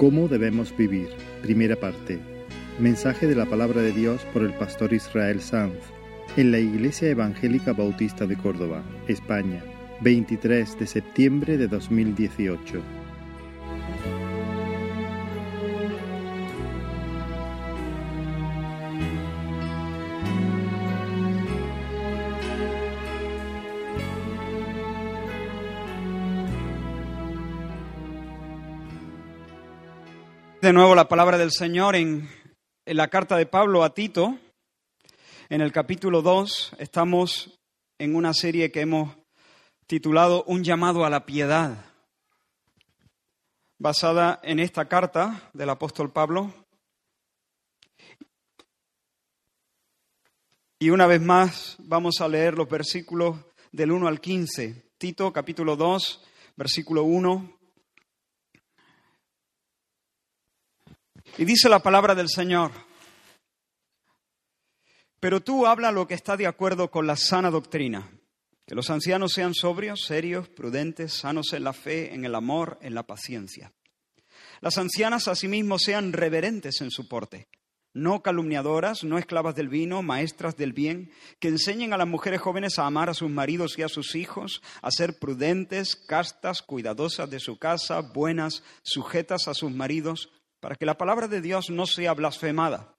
¿Cómo debemos vivir? Primera parte. Mensaje de la palabra de Dios por el pastor Israel Sanz en la Iglesia Evangélica Bautista de Córdoba, España, 23 de septiembre de 2018. De nuevo la palabra del Señor en, en, la carta de Pablo a Tito, en el capítulo 2, estamos en una serie que hemos titulado Un llamado a la piedad, basada en esta carta del apóstol Pablo. Y una vez más vamos a leer los versículos del 1 al 15. Tito capítulo 2, versículo 1 Y dice la palabra del Señor, pero tú habla lo que está de acuerdo con la sana doctrina, que los ancianos sean sobrios, serios, prudentes, sanos en la fe, en el amor, en la paciencia. Las ancianas asimismo sean reverentes en su porte, no calumniadoras, no esclavas del vino, maestras del bien, que enseñen a las mujeres jóvenes a amar a sus maridos y a sus hijos, a ser prudentes, castas, cuidadosas de su casa, buenas, sujetas a sus maridos, para que la palabra de Dios no sea blasfemada.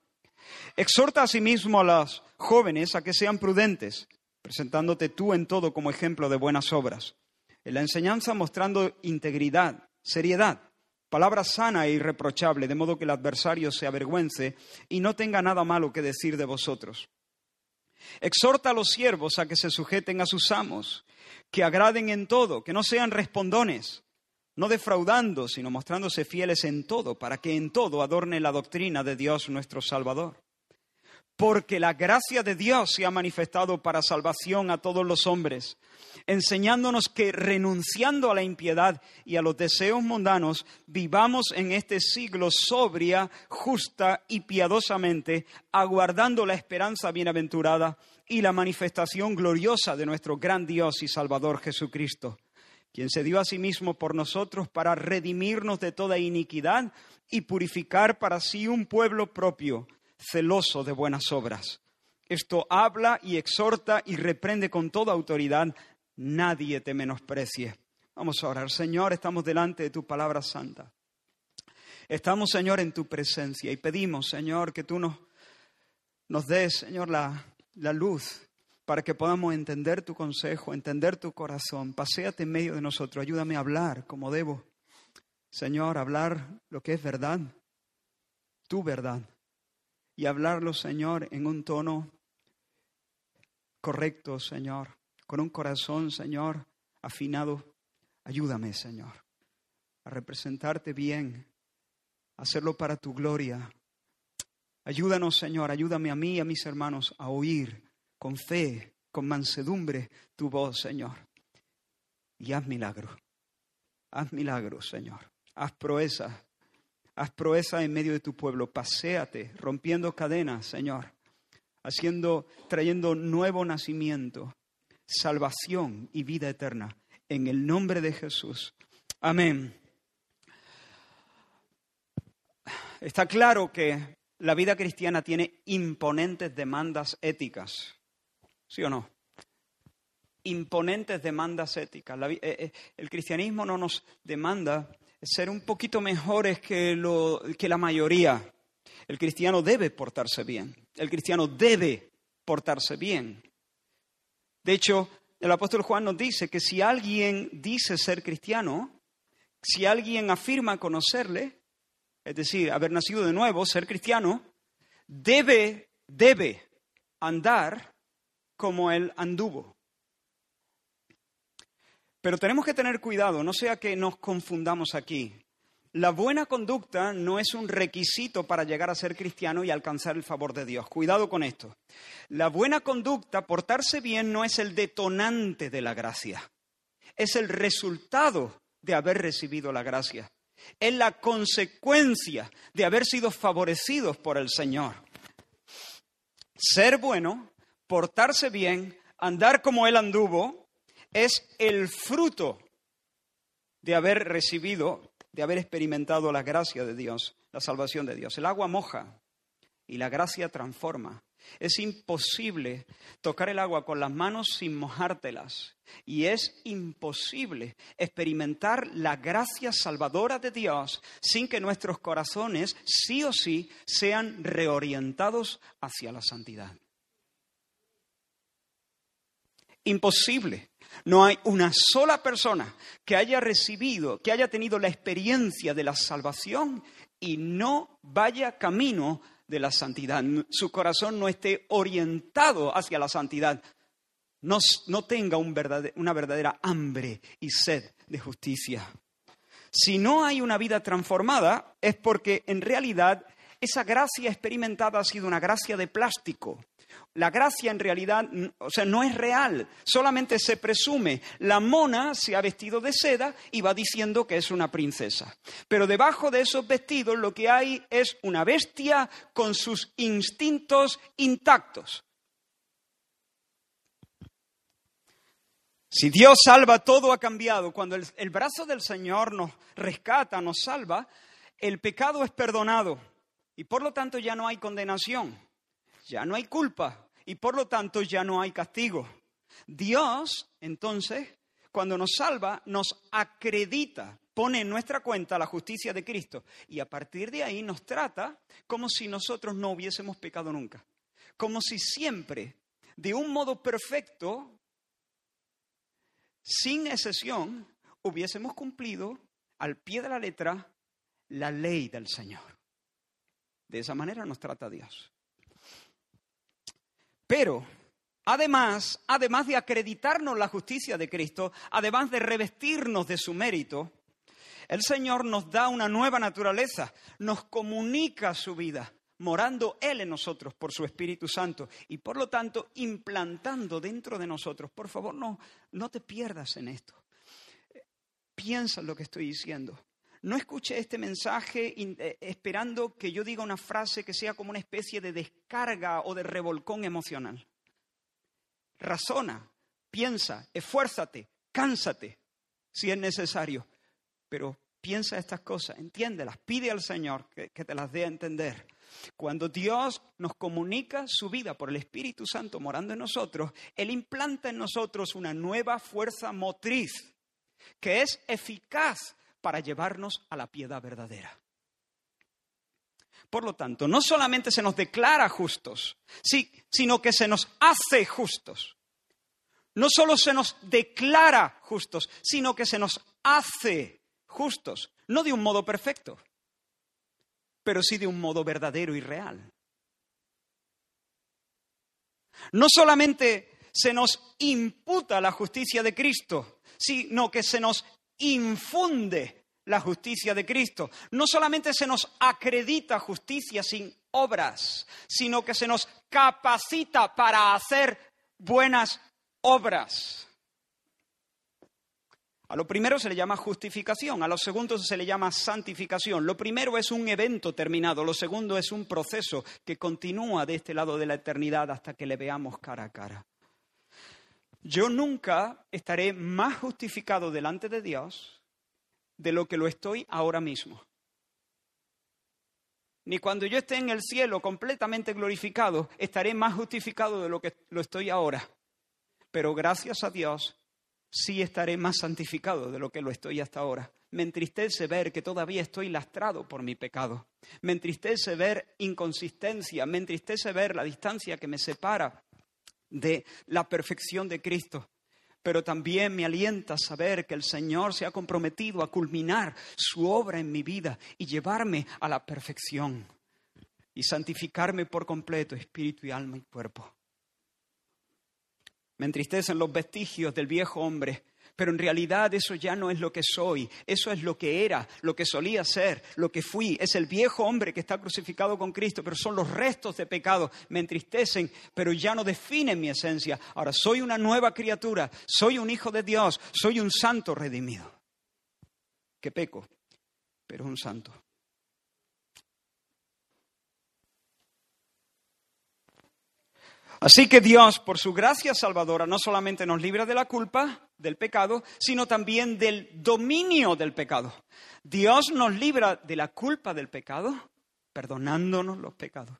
Exhorta asimismo a las jóvenes a que sean prudentes, presentándote tú en todo como ejemplo de buenas obras. En la enseñanza mostrando integridad, seriedad, palabra sana e irreprochable, de modo que el adversario se avergüence y no tenga nada malo que decir de vosotros. Exhorta a los siervos a que se sujeten a sus amos, que agraden en todo, que no sean respondones no defraudando, sino mostrándose fieles en todo, para que en todo adorne la doctrina de Dios nuestro Salvador. Porque la gracia de Dios se ha manifestado para salvación a todos los hombres, enseñándonos que renunciando a la impiedad y a los deseos mundanos, vivamos en este siglo sobria, justa y piadosamente, aguardando la esperanza bienaventurada y la manifestación gloriosa de nuestro gran Dios y Salvador Jesucristo quien se dio a sí mismo por nosotros para redimirnos de toda iniquidad y purificar para sí un pueblo propio, celoso de buenas obras. Esto habla y exhorta y reprende con toda autoridad. Nadie te menosprecie. Vamos a orar. Señor, estamos delante de tu palabra santa. Estamos, Señor, en tu presencia y pedimos, Señor, que tú nos, nos des, Señor, la, la luz para que podamos entender tu consejo, entender tu corazón. Paseate en medio de nosotros, ayúdame a hablar como debo. Señor, hablar lo que es verdad, tu verdad, y hablarlo, Señor, en un tono correcto, Señor, con un corazón, Señor, afinado. Ayúdame, Señor, a representarte bien, a hacerlo para tu gloria. Ayúdanos, Señor, ayúdame a mí y a mis hermanos a oír con fe, con mansedumbre tu voz, Señor. Y haz milagros. Haz milagros, Señor. Haz proezas. Haz proezas en medio de tu pueblo. Paséate, rompiendo cadenas, Señor. Haciendo, trayendo nuevo nacimiento, salvación y vida eterna. En el nombre de Jesús. Amén. Está claro que la vida cristiana tiene imponentes demandas éticas. ¿Sí o no? Imponentes demandas éticas. Eh, eh, el cristianismo no nos demanda ser un poquito mejores que, lo, que la mayoría. El cristiano debe portarse bien. El cristiano debe portarse bien. De hecho, el apóstol Juan nos dice que si alguien dice ser cristiano, si alguien afirma conocerle, es decir, haber nacido de nuevo, ser cristiano, debe, debe andar como él anduvo. Pero tenemos que tener cuidado, no sea que nos confundamos aquí. La buena conducta no es un requisito para llegar a ser cristiano y alcanzar el favor de Dios. Cuidado con esto. La buena conducta, portarse bien, no es el detonante de la gracia. Es el resultado de haber recibido la gracia. Es la consecuencia de haber sido favorecidos por el Señor. Ser bueno portarse bien, andar como Él anduvo, es el fruto de haber recibido de haber experimentado la gracia de Dios, la salvación de Dios. El agua moja y la gracia transforma. Es imposible tocar el agua con las manos sin mojártelas. Y es imposible experimentar la gracia salvadora de Dios sin que nuestros corazones sí o sí sean reorientados hacia la santidad. Imposible. No hay una sola persona que haya recibido, que haya tenido la experiencia de la salvación y no vaya camino de la santidad. Su corazón no esté orientado hacia la santidad. No, tenga un una verdadera hambre y sed de justicia. Si no hay una vida transformada, es porque en realidad esa gracia experimentada ha sido una gracia de plástico, la gracia en realidad, o sea, no es real, solamente se presume. La mona se ha vestido de seda y va diciendo que es una princesa. Pero debajo de esos vestidos lo que hay es una bestia con sus instintos intactos. Si Dios salva, todo ha cambiado. Cuando el, el brazo del Señor nos rescata, nos salva, el pecado es perdonado y por lo tanto ya no hay condenación ya no hay culpa y por lo tanto ya no hay castigo. Dios, entonces, cuando nos salva, nos acredita, pone en nuestra cuenta la justicia de Cristo y a partir de ahí nos trata como si nosotros no hubiésemos pecado nunca, como si siempre, de un modo perfecto, sin excepción, hubiésemos cumplido al pie de la letra la ley del Señor. De esa manera nos trata Dios. Pero, además, además de acreditarnos la justicia de Cristo, además de revestirnos de su mérito, el Señor nos da una nueva naturaleza, nos comunica su vida, morando Él en nosotros por su Espíritu Santo y por lo tanto implantando dentro de nosotros. Por favor, no, no te pierdas en esto. Piensa en lo que estoy diciendo. No escuche este mensaje eh, esperando que yo diga una frase que sea como una especie de descarga o de revolcón emocional. Razona, piensa, esfuérzate, cánsate si es necesario, pero piensa estas cosas, entiéndelas, pide al Señor que, que te las dé a entender. Cuando Dios nos comunica su vida por el Espíritu Santo morando en nosotros, Él implanta en nosotros una nueva fuerza motriz que es eficaz para llevarnos a la piedad verdadera. Por lo tanto, no solamente se nos declara justos, sino que se nos hace justos. No solo se nos declara justos, sino que se nos hace justos, no de un modo perfecto, pero sí de un modo verdadero y real. No solamente se nos imputa la justicia de Cristo, sino que se nos infunde la justicia de Cristo. No solamente se nos acredita justicia sin obras, sino que se nos capacita para hacer buenas obras. A lo primero se le llama justificación, a lo segundo se le llama santificación. Lo primero es un evento terminado, lo segundo es un proceso que continúa de este lado de la eternidad hasta que le veamos cara a cara. Yo nunca estaré más justificado delante de Dios de lo que lo estoy ahora mismo. Ni cuando yo esté en el cielo completamente glorificado, estaré más justificado de lo que lo estoy ahora. Pero gracias a Dios, sí estaré más santificado de lo que lo estoy hasta ahora. Me entristece ver que todavía estoy lastrado por mi pecado. Me entristece ver inconsistencia. Me entristece ver la distancia que me separa de la perfección de Cristo. Pero también me alienta saber que el Señor se ha comprometido a culminar su obra en mi vida y llevarme a la perfección y santificarme por completo, espíritu y alma y cuerpo. Me entristecen los vestigios del viejo hombre pero en realidad eso ya no es lo que soy, eso es lo que era, lo que solía ser, lo que fui. Es el viejo hombre que está crucificado con Cristo, pero son los restos de pecado. Me entristecen, pero ya no definen mi esencia. Ahora soy una nueva criatura, soy un hijo de Dios, soy un santo redimido. Que peco, pero un santo. Así que Dios, por su gracia salvadora, no solamente nos libra de la culpa, del pecado, sino también del dominio del pecado. Dios nos libra de la culpa del pecado, perdonándonos los pecados,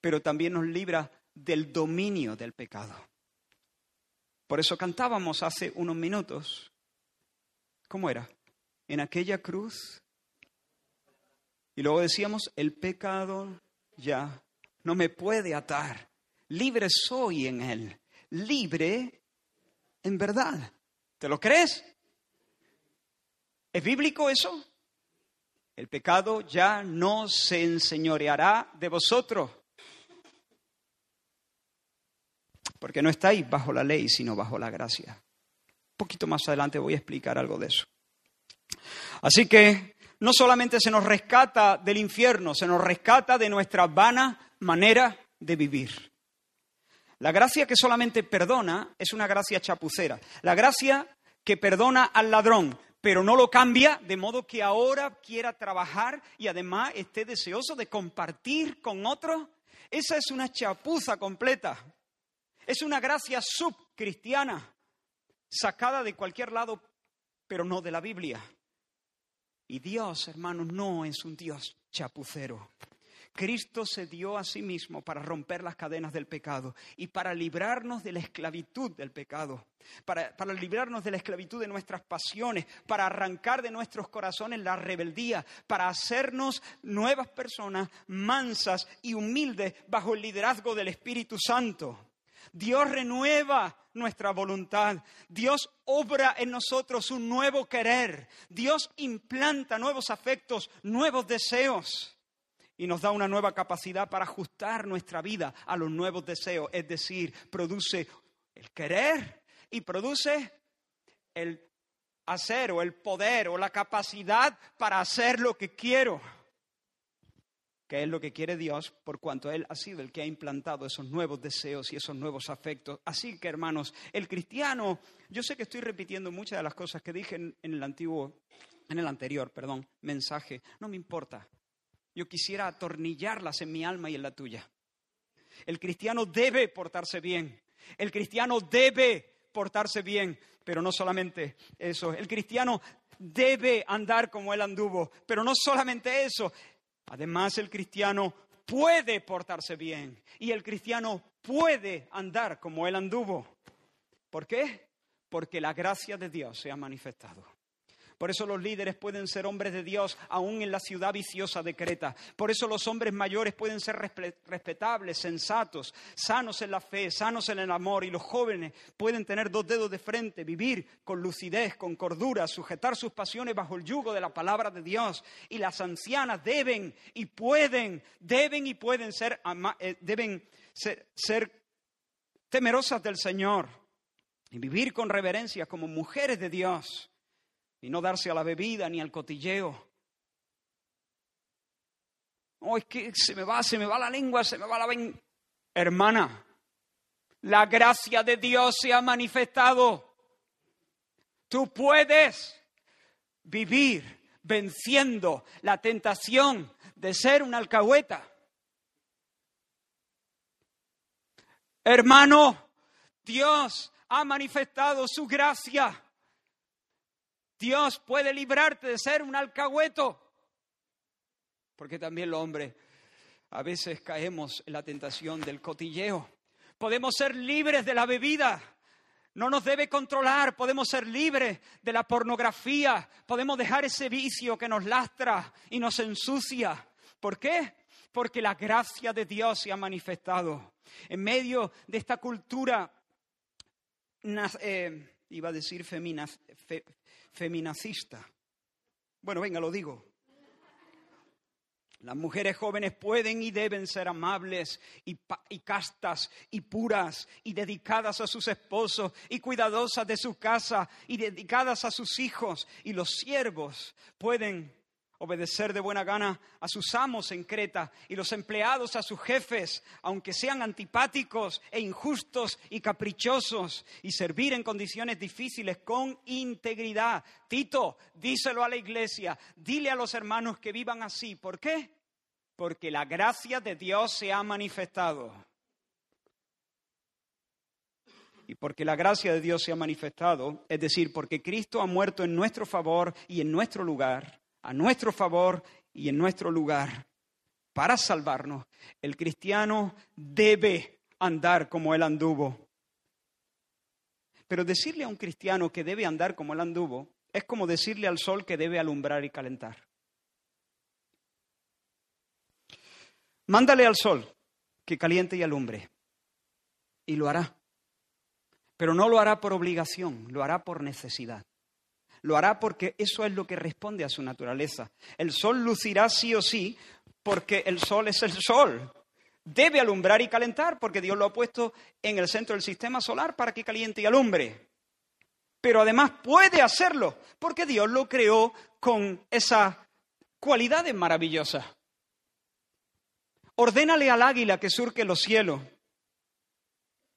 pero también nos libra del dominio del pecado. Por eso cantábamos hace unos minutos. ¿Cómo era? En aquella cruz. Y luego decíamos, el pecado ya no me puede atar. Libre soy en él. Libre en verdad. ¿Te lo crees? ¿Es bíblico eso? El pecado ya no se enseñoreará de vosotros. Porque no estáis bajo la ley, sino bajo la gracia. Un poquito más adelante voy a explicar algo de eso. Así que no solamente se nos rescata del infierno, se nos rescata de nuestra vana manera de vivir. La gracia que solamente perdona es una gracia chapucera. La gracia que perdona al ladrón, pero no lo cambia, de modo que ahora quiera trabajar y además esté deseoso de compartir con otros. Esa es una chapuza completa. Es una gracia subcristiana, sacada de cualquier lado, pero no de la Biblia. Y Dios, hermanos, no es un Dios chapucero. Cristo se dio a sí mismo para romper las cadenas del pecado y para librarnos de la esclavitud del pecado, para, para, librarnos de la esclavitud de nuestras pasiones, para arrancar de nuestros corazones la rebeldía, para hacernos nuevas personas mansas y humildes bajo el liderazgo del Espíritu Santo. Dios renueva nuestra voluntad. Dios obra en nosotros un nuevo querer. Dios implanta nuevos afectos, nuevos deseos y nos da una nueva capacidad para ajustar nuestra vida a los nuevos deseos. Es decir, produce el querer y produce el hacer o el poder o la capacidad para hacer lo que quiero, que es lo que quiere Dios por cuanto Él ha sido el que ha implantado esos nuevos deseos y esos nuevos afectos. Así que, hermanos, el cristiano, yo sé que estoy repitiendo muchas de las cosas que dije en, el antiguo, en el anterior, perdón, mensaje, no me importa. Yo quisiera atornillarlas en mi alma y en la tuya. El cristiano debe portarse bien. El cristiano debe portarse bien, pero no solamente eso. El cristiano debe andar como él anduvo, pero no solamente eso. Además, el cristiano puede portarse bien y el cristiano puede andar como él anduvo. ¿Por qué? Porque la gracia de Dios se ha manifestado. Por eso los líderes pueden ser hombres de Dios aún en la ciudad viciosa de Creta. Por eso los hombres mayores pueden ser respetables, sensatos, sanos en la fe, sanos en el amor. Y los jóvenes pueden tener dos dedos de frente, vivir con lucidez, con cordura, sujetar sus pasiones bajo el yugo de la palabra de Dios. Y las ancianas deben y pueden, deben y pueden ser, eh, deben ser, ser temerosas del Señor y vivir con reverencia como mujeres de Dios y no darse a la bebida ni al cotilleo. Oh, es que se me va, se me va la lengua, se me va la ven. Hermana, la gracia de Dios se ha manifestado. Tú puedes vivir venciendo la tentación de ser un alcahueta. Hermano, Dios ha manifestado su gracia. Dios puede librarte de ser un alcahueto. Porque también los hombres a veces caemos en la tentación del cotilleo. Podemos ser libres de la bebida. No nos debe controlar, podemos ser libres de la pornografía, podemos dejar ese vicio que nos lastra y nos ensucia. ¿Por qué? Porque la gracia de Dios se ha manifestado. En medio de esta cultura, eh, iba a decir femina, feminacista. Bueno, venga, lo digo. Las mujeres jóvenes pueden y deben ser amables y, y, castas y puras y dedicadas a sus esposos y cuidadosas de su casa y dedicadas a sus hijos. Y los siervos pueden obedecer de buena gana a sus amos en Creta y los empleados a sus jefes, aunque sean antipáticos e injustos y caprichosos, y servir en condiciones difíciles con integridad. Tito, díselo a la iglesia, dile a los hermanos que vivan así. ¿Por qué? Porque la gracia de Dios se ha manifestado. y porque la gracia de Dios se ha manifestado, es decir, porque Cristo ha muerto en nuestro favor y en nuestro lugar, a nuestro favor y en nuestro lugar, para salvarnos, el cristiano debe andar como él anduvo. Pero decirle a un cristiano que debe andar como él anduvo es como decirle al sol que debe alumbrar y calentar. Mándale al sol que caliente y alumbre, y lo hará. Pero no lo hará por obligación, lo hará por necesidad. Lo hará porque eso es lo que responde a su naturaleza. El sol lucirá sí o sí porque el sol es el sol. Debe alumbrar y calentar porque Dios lo ha puesto en el centro del sistema solar para que caliente y alumbre. Pero además puede hacerlo porque Dios lo creó con esas cualidades maravillosas. Ordénale al águila que surque los cielos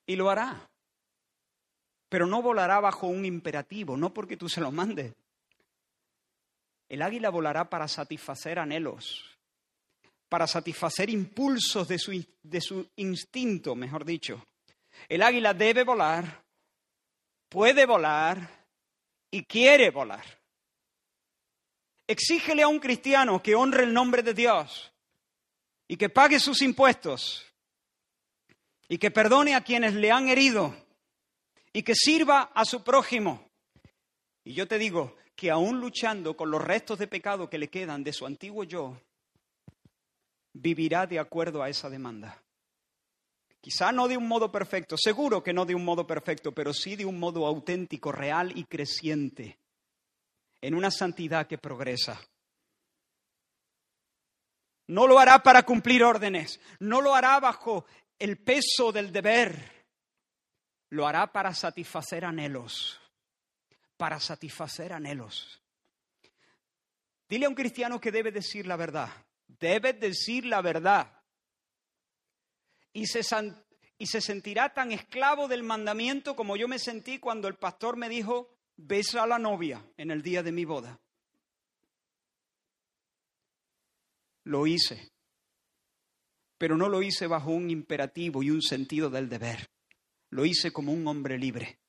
y lo hará. Pero no volará bajo un imperativo, no porque tú se lo mandes. El águila volará para satisfacer anhelos, para satisfacer impulsos de su, de su instinto, mejor dicho. El águila debe volar, puede volar y quiere volar. Exígele a un cristiano que honre el nombre de Dios y que pague sus impuestos y que perdone a quienes le han herido y que sirva a su prójimo. Y yo te digo que aún luchando con los restos de pecado que le quedan de su antiguo yo, vivirá de acuerdo a esa demanda. Quizá no de un modo perfecto, seguro que no de un modo perfecto, pero sí de un modo auténtico, real y creciente, en una santidad que progresa. No lo hará para cumplir órdenes, no lo hará bajo el peso del deber, lo hará para satisfacer anhelos, para satisfacer anhelos. Dile a un cristiano que debe decir la verdad, debe decir la verdad. Y se, y se sentirá tan esclavo del mandamiento como yo me sentí cuando el pastor me dijo, besa a la novia en el día de mi boda. Lo hice, pero no lo hice bajo un imperativo y un sentido del deber. Lo hice como un hombre libre,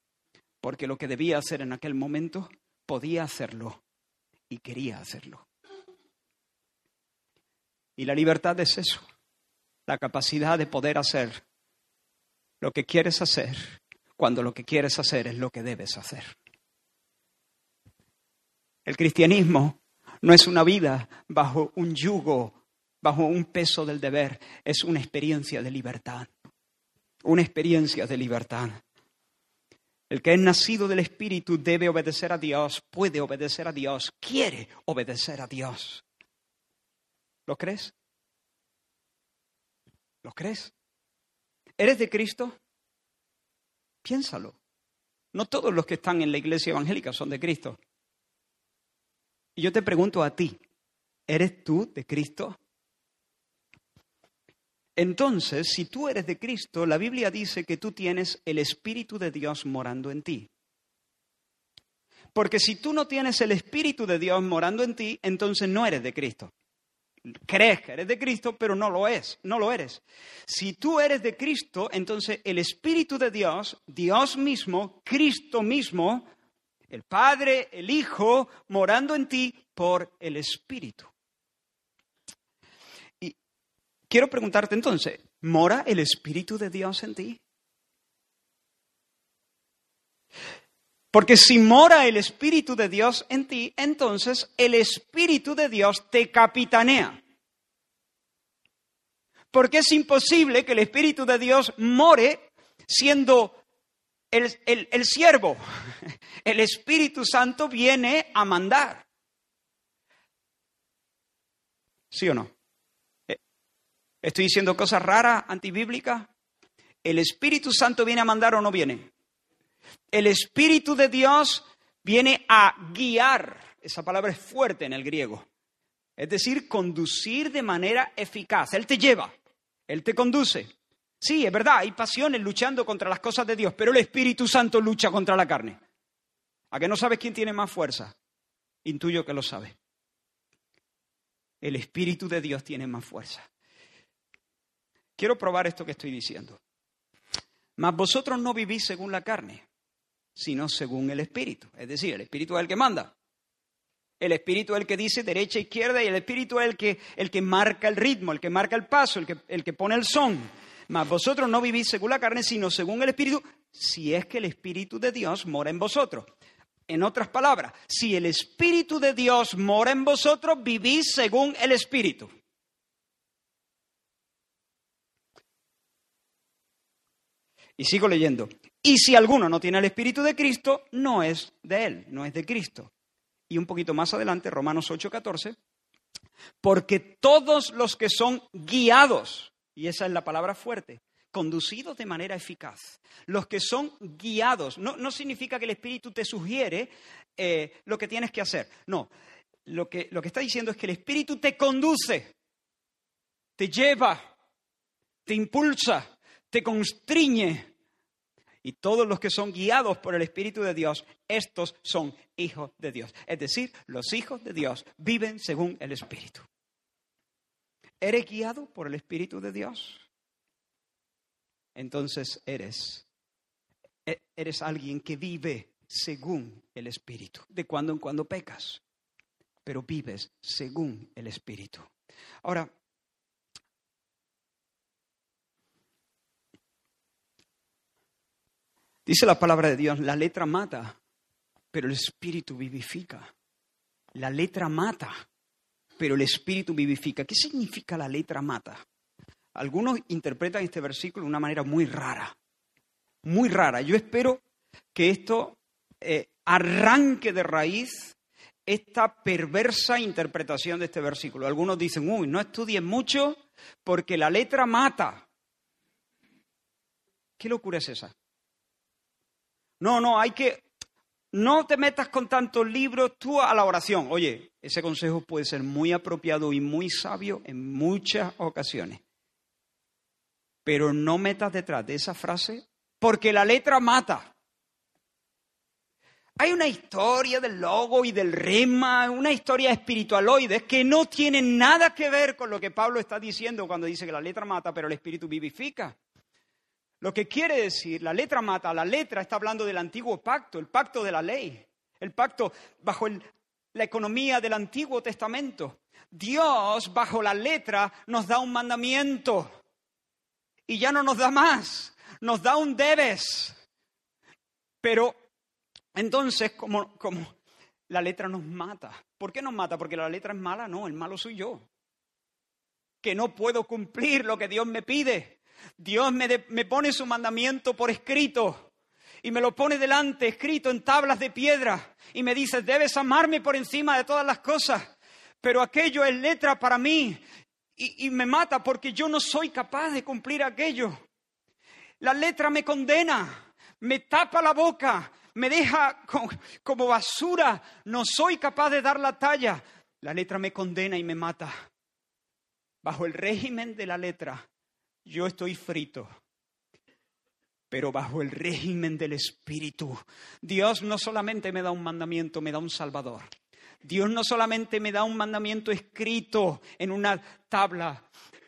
porque lo que debía hacer en aquel momento podía hacerlo y quería hacerlo. Y la libertad es eso, la capacidad de poder hacer lo que quieres hacer cuando lo que quieres hacer es lo que debes hacer. El cristianismo no es una vida bajo un yugo, bajo un peso del deber, es una experiencia de libertad. Una experiencia de libertad. El que es nacido del Espíritu debe obedecer a Dios, puede obedecer a Dios, quiere obedecer a Dios. ¿Lo crees? ¿Lo crees? ¿Eres de Cristo? Piénsalo. No todos los que están en la iglesia evangélica son de Cristo. Y yo te pregunto a ti, ¿eres tú de Cristo? Entonces, si tú eres de Cristo, la Biblia dice que tú tienes el Espíritu de Dios morando en ti. Porque si tú no tienes el Espíritu de Dios morando en ti, entonces no eres de Cristo. Crees que eres de Cristo, pero no lo es, no lo eres. Si tú eres de Cristo, entonces el Espíritu de Dios, Dios mismo, Cristo mismo, el Padre, el Hijo, morando en ti por el Espíritu. Y quiero preguntarte entonces, ¿mora el Espíritu de Dios en ti? Porque si mora el Espíritu de Dios en ti, entonces el Espíritu de Dios te capitanea. Porque es imposible que el Espíritu de Dios more siendo el, siervo, el Espíritu Santo viene a mandar. ¿Sí o no? ¿Estoy diciendo cosas raras, antibíblicas? ¿El Espíritu Santo viene a mandar o no viene? El Espíritu de Dios viene a guiar. Esa palabra es fuerte en el griego. Es decir, conducir de manera eficaz. Él te lleva, Él te conduce. Sí, es verdad, hay pasiones luchando contra las cosas de Dios, pero el Espíritu Santo lucha contra la carne. ¿A que no sabes quién tiene más fuerza? Intuyo que lo sabe. El Espíritu de Dios tiene más fuerza. Quiero probar esto que estoy diciendo. Mas vosotros no vivís según la carne, sino según el Espíritu. Es decir, el Espíritu es el que manda. El Espíritu es el que dice derecha, izquierda, y el Espíritu es el que, el que marca el ritmo, el que marca el paso, el que, el que pone el son. Mas vosotros no vivís según la carne, sino según el Espíritu, si es que el Espíritu de Dios mora en vosotros. En otras palabras, si el Espíritu de Dios mora en vosotros, vivís según el Espíritu. Y sigo leyendo. Y si alguno no tiene el Espíritu de Cristo, no es de él, no es de Cristo. Y un poquito más adelante, Romanos 8:14, porque todos los que son guiados, y esa es la palabra fuerte, conducidos de manera eficaz, los que son guiados, no, significa que el Espíritu te sugiere eh, lo que tienes que hacer, no, lo que, lo que está diciendo es que el Espíritu te conduce, te lleva, te impulsa, te constriñe. Y todos los que son guiados por el Espíritu de Dios, estos son hijos de Dios. Es decir, los hijos de Dios viven según el Espíritu. ¿Eres guiado por el Espíritu de Dios? Entonces eres, e, eres alguien que vive según el Espíritu. De cuando en cuando pecas, pero vives según el Espíritu. Ahora, Dice la palabra de Dios, la letra mata, pero el espíritu vivifica. La letra mata, pero el espíritu vivifica. ¿Qué significa la letra mata? Algunos interpretan este versículo de una manera muy rara, muy rara. Yo espero que esto eh, arranque de raíz esta perversa interpretación de este versículo. Algunos dicen, uy, no estudien mucho porque la letra mata. ¿Qué locura es esa? No, no, hay que... No te metas con tantos libros tú a la oración. Oye, ese consejo puede ser muy apropiado y muy sabio en muchas ocasiones. Pero no metas detrás de esa frase porque la letra mata. Hay una historia del logo y del rema, una historia espiritualoide que no tiene nada que ver con lo que Pablo está diciendo cuando dice que la letra mata, pero el espíritu vivifica. Lo que quiere decir, la letra mata, la letra está hablando del antiguo pacto, el pacto de la ley, el pacto bajo la economía del Antiguo Testamento. Dios, bajo la letra, nos da un mandamiento y ya no nos da más, nos da un debes. Pero entonces, como, como la letra nos mata, ¿por qué nos mata? Porque la letra es mala, no, el malo soy yo, que no puedo cumplir lo que Dios me pide. Dios me, pone su mandamiento por escrito y me lo pone delante, escrito en tablas de piedra, y me dice, debes amarme por encima de todas las cosas, pero aquello es letra para mí y, y me mata porque yo no soy capaz de cumplir aquello. La letra me condena, me tapa la boca, me deja como basura, no soy capaz de dar la talla. La letra me condena y me mata. Bajo el régimen de la letra, yo estoy frito, pero bajo el régimen del Espíritu. Dios no solamente me da un mandamiento, me da un Salvador. Dios no solamente me da un mandamiento escrito en una tabla,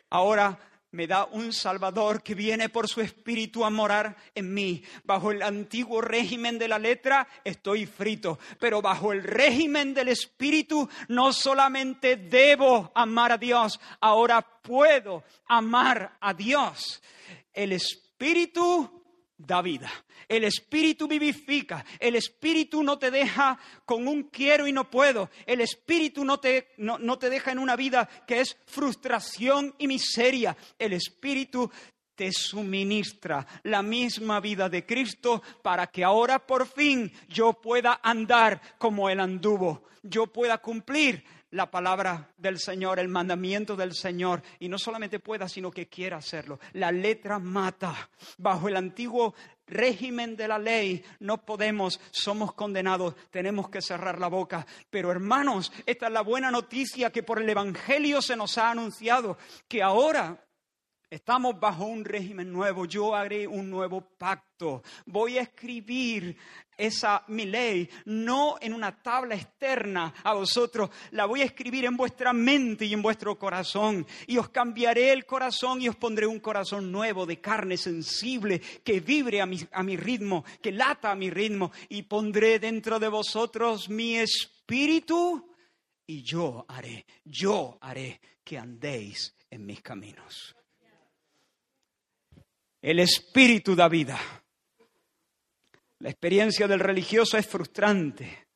ahora me da un Salvador que viene por su Espíritu a morar en mí. Bajo el antiguo régimen de la letra estoy frito, pero bajo el régimen del Espíritu no solamente debo amar a Dios, ahora puedo amar a Dios. El Espíritu da vida. El Espíritu vivifica. El Espíritu no te deja con un quiero y no puedo. El Espíritu no te, no, te deja en una vida que es frustración y miseria. El Espíritu te suministra la misma vida de Cristo para que ahora por fin yo pueda andar como Él anduvo. Yo pueda cumplir la palabra del Señor, el mandamiento del Señor, y no solamente pueda, sino que quiera hacerlo. La letra mata. Bajo el antiguo régimen de la ley no podemos, somos condenados, tenemos que cerrar la boca. Pero hermanos, esta es la buena noticia que por el Evangelio se nos ha anunciado, que ahora Estamos bajo un régimen nuevo. Yo haré un nuevo pacto. Voy a escribir esa mi ley no en una tabla externa a vosotros. La voy a escribir en vuestra mente y en vuestro corazón. Y os cambiaré el corazón y os pondré un corazón nuevo de carne sensible que vibre a mi, a mi ritmo, que lata a mi ritmo. Y pondré dentro de vosotros mi espíritu y yo haré, yo haré que andéis en mis caminos. El espíritu da vida. La experiencia del religioso es frustrante.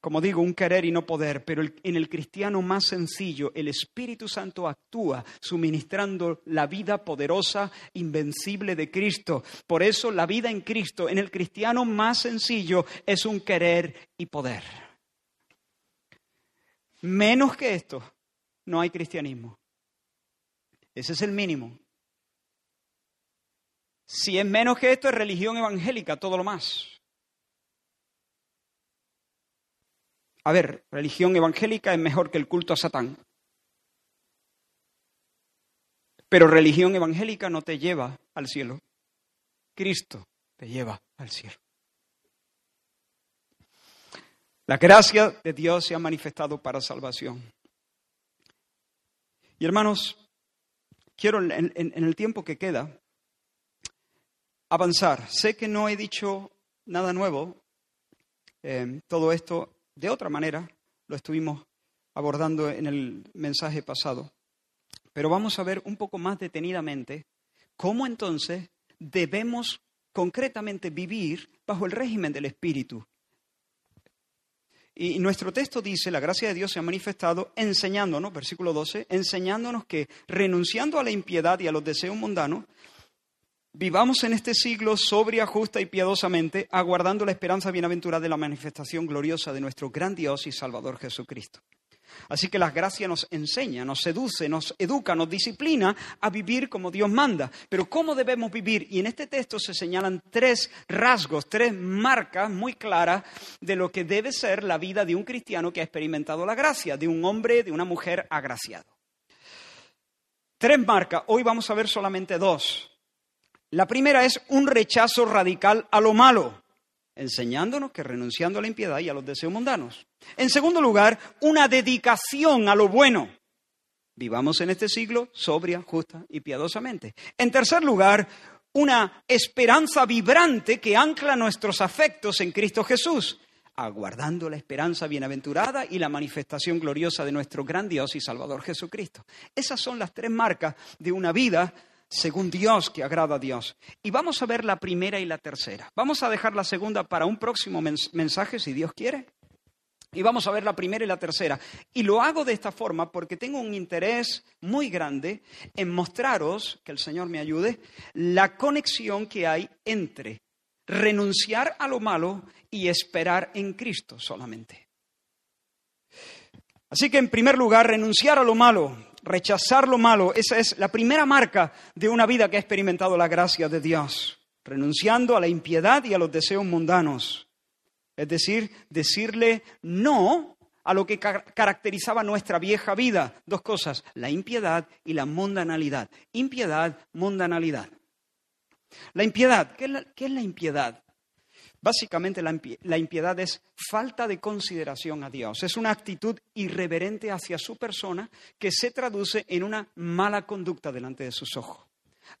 Como digo, un querer y no poder, pero en el cristiano más sencillo, el Espíritu Santo actúa suministrando la vida poderosa, invencible de Cristo. Por eso la vida en Cristo, en el cristiano más sencillo, es un querer y poder. Menos que esto, no hay cristianismo. Ese es el mínimo. Si es menos que esto, es religión evangélica, todo lo más. A ver, religión evangélica es mejor que el culto a Satán. Pero religión evangélica no te lleva al cielo. Cristo te lleva al cielo. La gracia de Dios se ha manifestado para salvación. Y hermanos, quiero en, el tiempo que queda avanzar. Sé que no he dicho nada nuevo. Eh, todo esto de otra manera lo estuvimos abordando en el mensaje pasado. Pero vamos a ver un poco más detenidamente cómo entonces debemos concretamente vivir bajo el régimen del Espíritu y nuestro texto dice, la gracia de Dios se ha manifestado enseñándonos, versículo 12, enseñándonos que renunciando a la impiedad y a los deseos mundanos, vivamos en este siglo sobria, justa y piadosamente, aguardando la esperanza bienaventurada de la manifestación gloriosa de nuestro gran Dios y Salvador Jesucristo. Así que la gracia nos enseña, nos seduce, nos educa, nos disciplina a vivir como Dios manda. Pero ¿cómo debemos vivir? Y en este texto se señalan tres rasgos, tres marcas muy claras de lo que debe ser la vida de un cristiano que ha experimentado la gracia, de un hombre, de una mujer agraciado. Tres marcas, hoy vamos a ver solamente dos. La primera es un rechazo radical a lo malo enseñándonos que renunciando a la impiedad y a los deseos mundanos. En segundo lugar, una dedicación a lo bueno. Vivamos en este siglo sobria, justa y piadosamente. En tercer lugar, una esperanza vibrante que ancla nuestros afectos en Cristo Jesús, aguardando la esperanza bienaventurada y la manifestación gloriosa de nuestro gran Dios y Salvador Jesucristo. Esas son las tres marcas de una vida según Dios, que agrada a Dios. Y vamos a ver la primera y la tercera. Vamos a dejar la segunda para un próximo mensaje, si Dios quiere. Y vamos a ver la primera y la tercera. Y lo hago de esta forma porque tengo un interés muy grande en mostraros, que el Señor me ayude, la conexión que hay entre renunciar a lo malo y esperar en Cristo solamente. Así que en primer lugar, renunciar a lo malo rechazar lo malo, esa es la primera marca de una vida que ha experimentado la gracia de Dios, renunciando a la impiedad y a los deseos mundanos. Es decir, decirle no a lo que caracterizaba nuestra vieja vida. Dos cosas, la impiedad y la mundanalidad. Impiedad, mundanalidad. La impiedad, ¿qué es la, impiedad? Básicamente la impiedad es falta de consideración a Dios, es una actitud irreverente hacia su persona que se traduce en una mala conducta delante de sus ojos.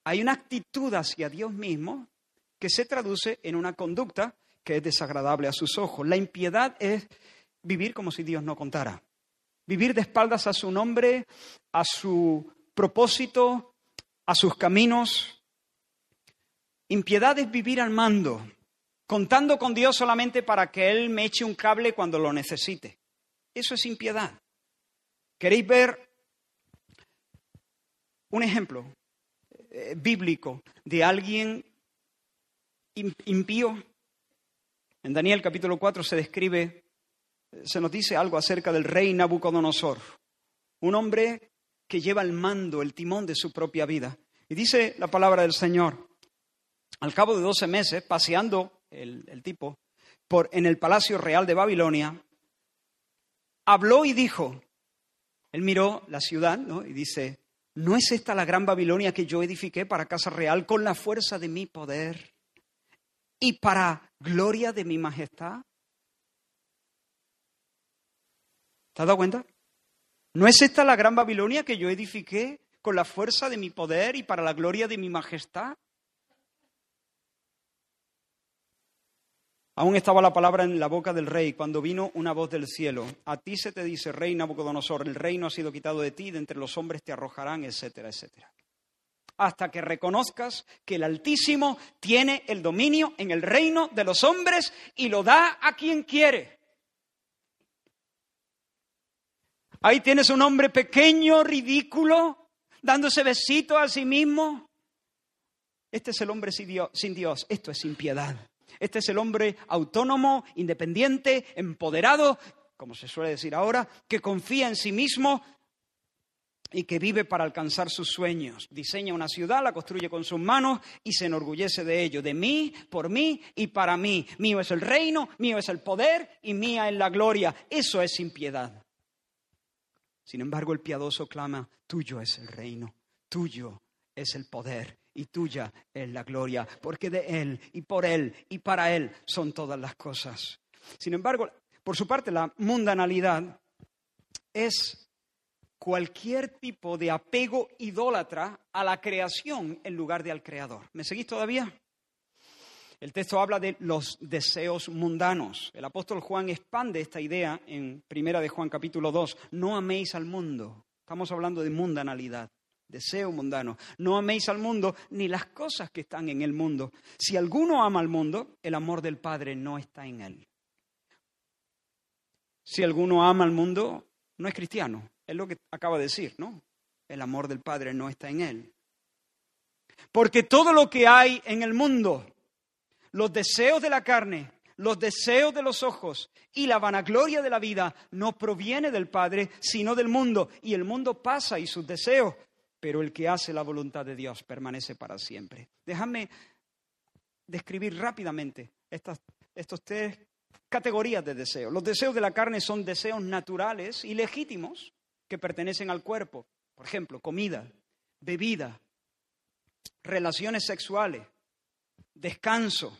Hay una actitud hacia Dios mismo que se traduce en una conducta que es desagradable a sus ojos. La impiedad es vivir como si Dios no contara, vivir de espaldas a su nombre, a su propósito, a sus caminos. Impiedad es vivir al mando, contando con Dios solamente para que Él me eche un cable cuando lo necesite. Eso es impiedad. ¿Queréis ver un ejemplo eh, bíblico de alguien impío? En Daniel capítulo 4 se describe, se nos dice algo acerca del rey Nabucodonosor, un hombre que lleva el mando, el timón de su propia vida. Y dice la palabra del Señor, al cabo de doce meses, paseando el, tipo, por, en el Palacio Real de Babilonia, habló y dijo, él miró la ciudad y dice, ¿No es esta la gran Babilonia que yo edifiqué para casa real con la fuerza de mi poder y para gloria de mi majestad? ¿Te has dado cuenta? ¿No es esta la gran Babilonia que yo edifiqué con la fuerza de mi poder y para la gloria de mi majestad? Aún estaba la palabra en la boca del rey cuando vino una voz del cielo. A ti se te dice, rey Nabucodonosor, el reino ha sido quitado de ti, de entre los hombres te arrojarán, etcétera, etcétera. Hasta que reconozcas que el Altísimo tiene el dominio en el reino de los hombres y lo da a quien quiere. Ahí tienes un hombre pequeño, ridículo, dándose besitos a sí mismo. Este es el hombre sin Dios, esto es sin piedad. Este es el hombre autónomo, independiente, empoderado, como se suele decir ahora, que confía en sí mismo y que vive para alcanzar sus sueños. Diseña una ciudad, la construye con sus manos y se enorgullece de ello, de mí, por mí y para mí. Mío es el reino, mío es el poder y mía es la gloria. Eso es sin piedad. Sin embargo, el piadoso clama, tuyo es el reino, tuyo es el poder y tuya es la gloria, porque de Él y por Él y para Él son todas las cosas. Sin embargo, por su parte, la mundanalidad es cualquier tipo de apego idólatra a la creación en lugar de al creador. ¿Me seguís todavía? El texto habla de los deseos mundanos. El apóstol Juan expande esta idea en Primera de Juan capítulo 2. No améis al mundo. Estamos hablando de mundanalidad deseo mundano. No améis al mundo ni las cosas que están en el mundo. Si alguno ama al mundo, el amor del Padre no está en él. Si alguno ama al mundo, no es cristiano. Es lo que acaba de decir, ¿no? El amor del Padre no está en él. Porque todo lo que hay en el mundo, los deseos de la carne, los deseos de los ojos y la vanagloria de la vida no proviene del Padre, sino del mundo. Y el mundo pasa y sus deseos, pero el que hace la voluntad de Dios permanece para siempre. Déjame describir rápidamente estas, tres categorías de deseos. Los deseos de la carne son deseos naturales y legítimos que pertenecen al cuerpo. Por ejemplo, comida, bebida, relaciones sexuales, descanso.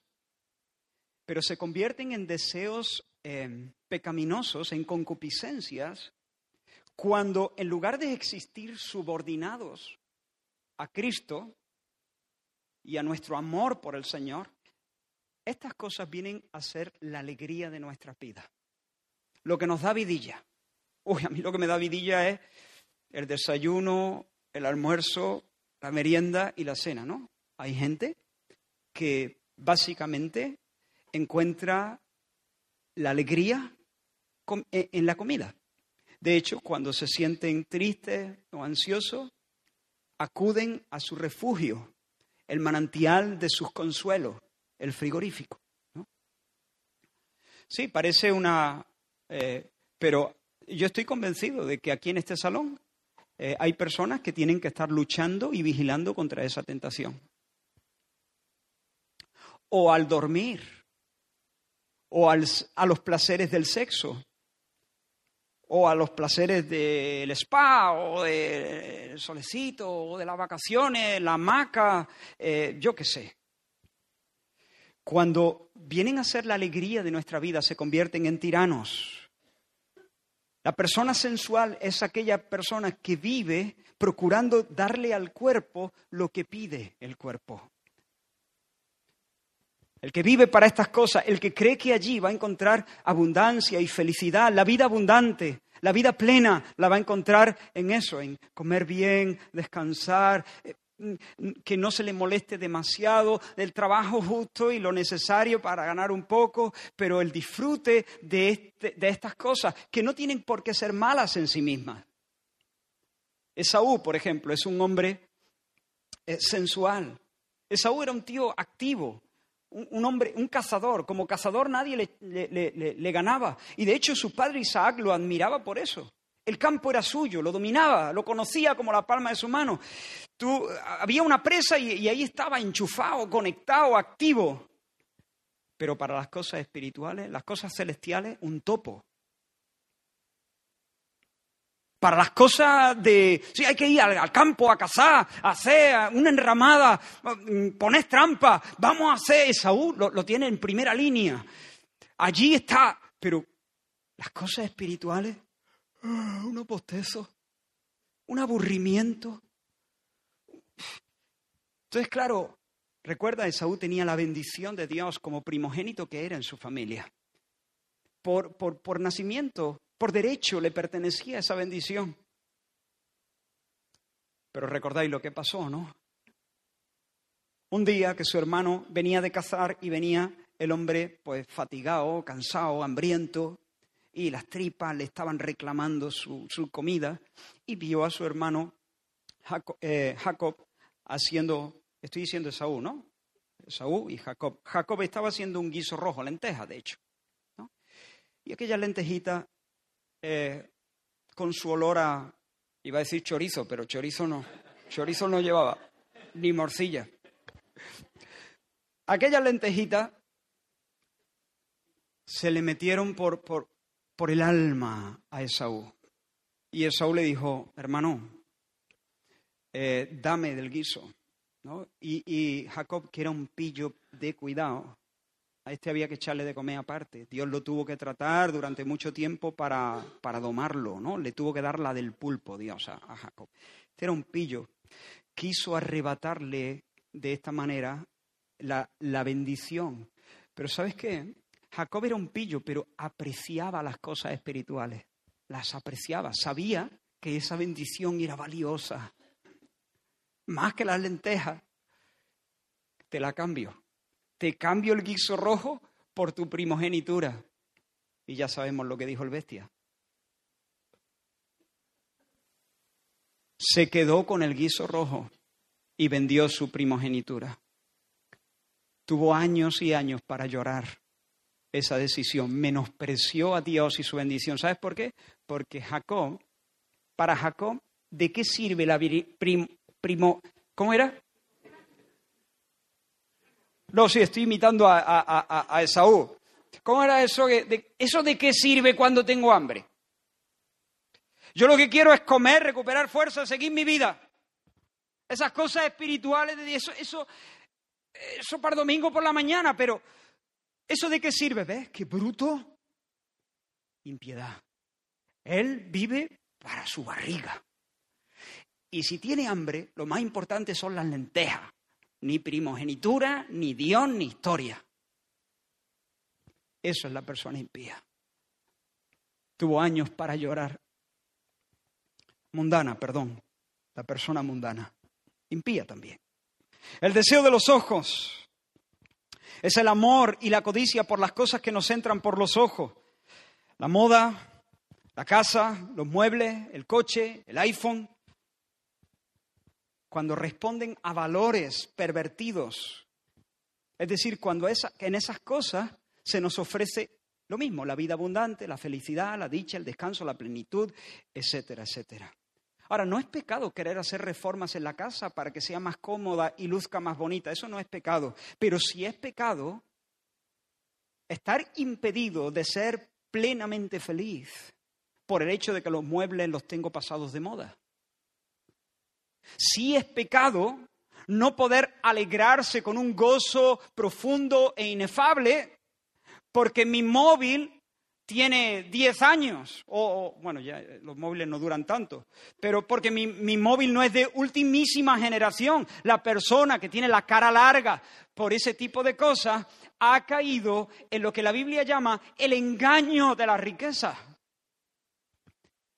Pero se convierten en deseos eh, pecaminosos, en concupiscencias, cuando en lugar de existir subordinados a Cristo y a nuestro amor por el Señor, estas cosas vienen a ser la alegría de nuestra vida. Lo que nos da vidilla. Uy, a mí lo que me da vidilla es el desayuno, el almuerzo, la merienda y la cena, ¿no? Hay gente que básicamente encuentra la alegría en la comida. De hecho, cuando se sienten tristes o ansiosos, acuden a su refugio, el manantial de sus consuelos, el frigorífico. Sí, parece una... Eh, pero yo estoy convencido de que aquí en este salón eh, hay personas que tienen que estar luchando y vigilando contra esa tentación. O al dormir, o a los placeres del sexo, o a los placeres del spa, o del solecito, o de las vacaciones, la hamaca, eh, yo qué sé. Cuando vienen a ser la alegría de nuestra vida, se convierten en tiranos. La persona sensual es aquella persona que vive procurando darle al cuerpo lo que pide el cuerpo. El que vive para estas cosas, el que cree que allí va a encontrar abundancia y felicidad, la vida abundante, la vida plena, la va a encontrar en eso, en comer bien, descansar, eh, mm, que no se le moleste demasiado del trabajo justo y lo necesario para ganar un poco, pero el disfrute de, este, de estas cosas, que no tienen por qué ser malas en sí mismas. Esaú, por ejemplo, es un hombre eh, sensual. Esaú era un tío activo, un, hombre, un cazador. Como cazador nadie le, ganaba. Y de hecho su padre Isaac lo admiraba por eso. El campo era suyo, lo dominaba, lo conocía como la palma de su mano. Tú, había una presa y, y ahí estaba enchufado, conectado, activo. Pero para las cosas espirituales, las cosas celestiales, un topo. Para las cosas de, sí, hay que ir al, campo a cazar, a hacer una enramada, mm, poner trampa, vamos a hacer, Esaú lo, tiene en primera línea. Allí está, pero las cosas espirituales, ah, un postezo, un aburrimiento. Entonces, claro, recuerda, Esaú tenía la bendición de Dios como primogénito que era en su familia. Por, por, por nacimiento, por derecho le pertenecía esa bendición. Pero recordáis lo que pasó, ¿no? Un día que su hermano venía de cazar y venía el hombre pues fatigado, cansado, hambriento, y las tripas le estaban reclamando su, comida, y vio a su hermano eh, Jacob, haciendo, estoy diciendo Esaú, ¿no? Esaú y Jacob. Jacob estaba haciendo un guiso rojo, lenteja, de hecho. Y aquella lentejita, eh, con su olor a, iba a decir chorizo, pero chorizo no, chorizo no llevaba, ni morcilla. Aquella lentejita se le metieron por, por, por el alma a Esaú. Y Esaú le dijo, hermano, eh, dame del guiso. Y, Jacob, que era un pillo de cuidado, este había que echarle de comer aparte. Dios lo tuvo que tratar durante mucho tiempo para, para domarlo, ¿no? Le tuvo que dar la del pulpo, Dios, a, a Jacob. Este era un pillo. Quiso arrebatarle de esta manera la, la bendición. Pero ¿sabes qué? Jacob era un pillo, pero apreciaba las cosas espirituales, las apreciaba, sabía que esa bendición era valiosa, más que las lentejas. Te la cambio, te cambio el guiso rojo por tu primogenitura. Y ya sabemos lo que dijo el bestia. Se quedó con el guiso rojo y vendió su primogenitura. Tuvo años y años para llorar esa decisión, menospreció a Dios y su bendición. ¿Sabes por qué? Porque Jacob, para Jacob, ¿de qué sirve la primo? ¿Cómo era? No, sí, estoy imitando a, Esaú. ¿Cómo era eso? ¿Eso de qué sirve cuando tengo hambre? Yo lo que quiero es comer, recuperar fuerza, seguir mi vida. Esas cosas espirituales, de eso, eso, eso para domingo por la mañana, pero ¿Eso de qué sirve? ¿Ves? ¡Qué bruto! Impiedad. Él vive para su barriga. Y si tiene hambre, lo más importante son las lentejas. Ni primogenitura, ni Dios, ni historia. Eso es la persona impía. Tuvo años para llorar. Mundana, perdón. La persona mundana. Impía también. El deseo de los ojos es el amor y la codicia por las cosas que nos entran por los ojos. La moda, la casa, los muebles, el coche, el iPhone. Cuando responden a valores pervertidos. Es decir, cuando en esas cosas se nos ofrece lo mismo, la vida abundante, la felicidad, la dicha, el descanso, la plenitud, etcétera, etcétera. Ahora, no es pecado querer hacer reformas en la casa para que sea más cómoda y luzca más bonita, eso no es pecado. Pero si es pecado, estar impedido de ser plenamente feliz por el hecho de que los muebles los tengo pasados de moda. Si es pecado no poder alegrarse con un gozo profundo e inefable porque mi móvil tiene 10 años, o, bueno, ya eh, los móviles no duran tanto, pero porque mi, mi, móvil no es de ultimísima generación, la persona que tiene la cara larga por ese tipo de cosas ha caído en lo que la Biblia llama el engaño de la riqueza.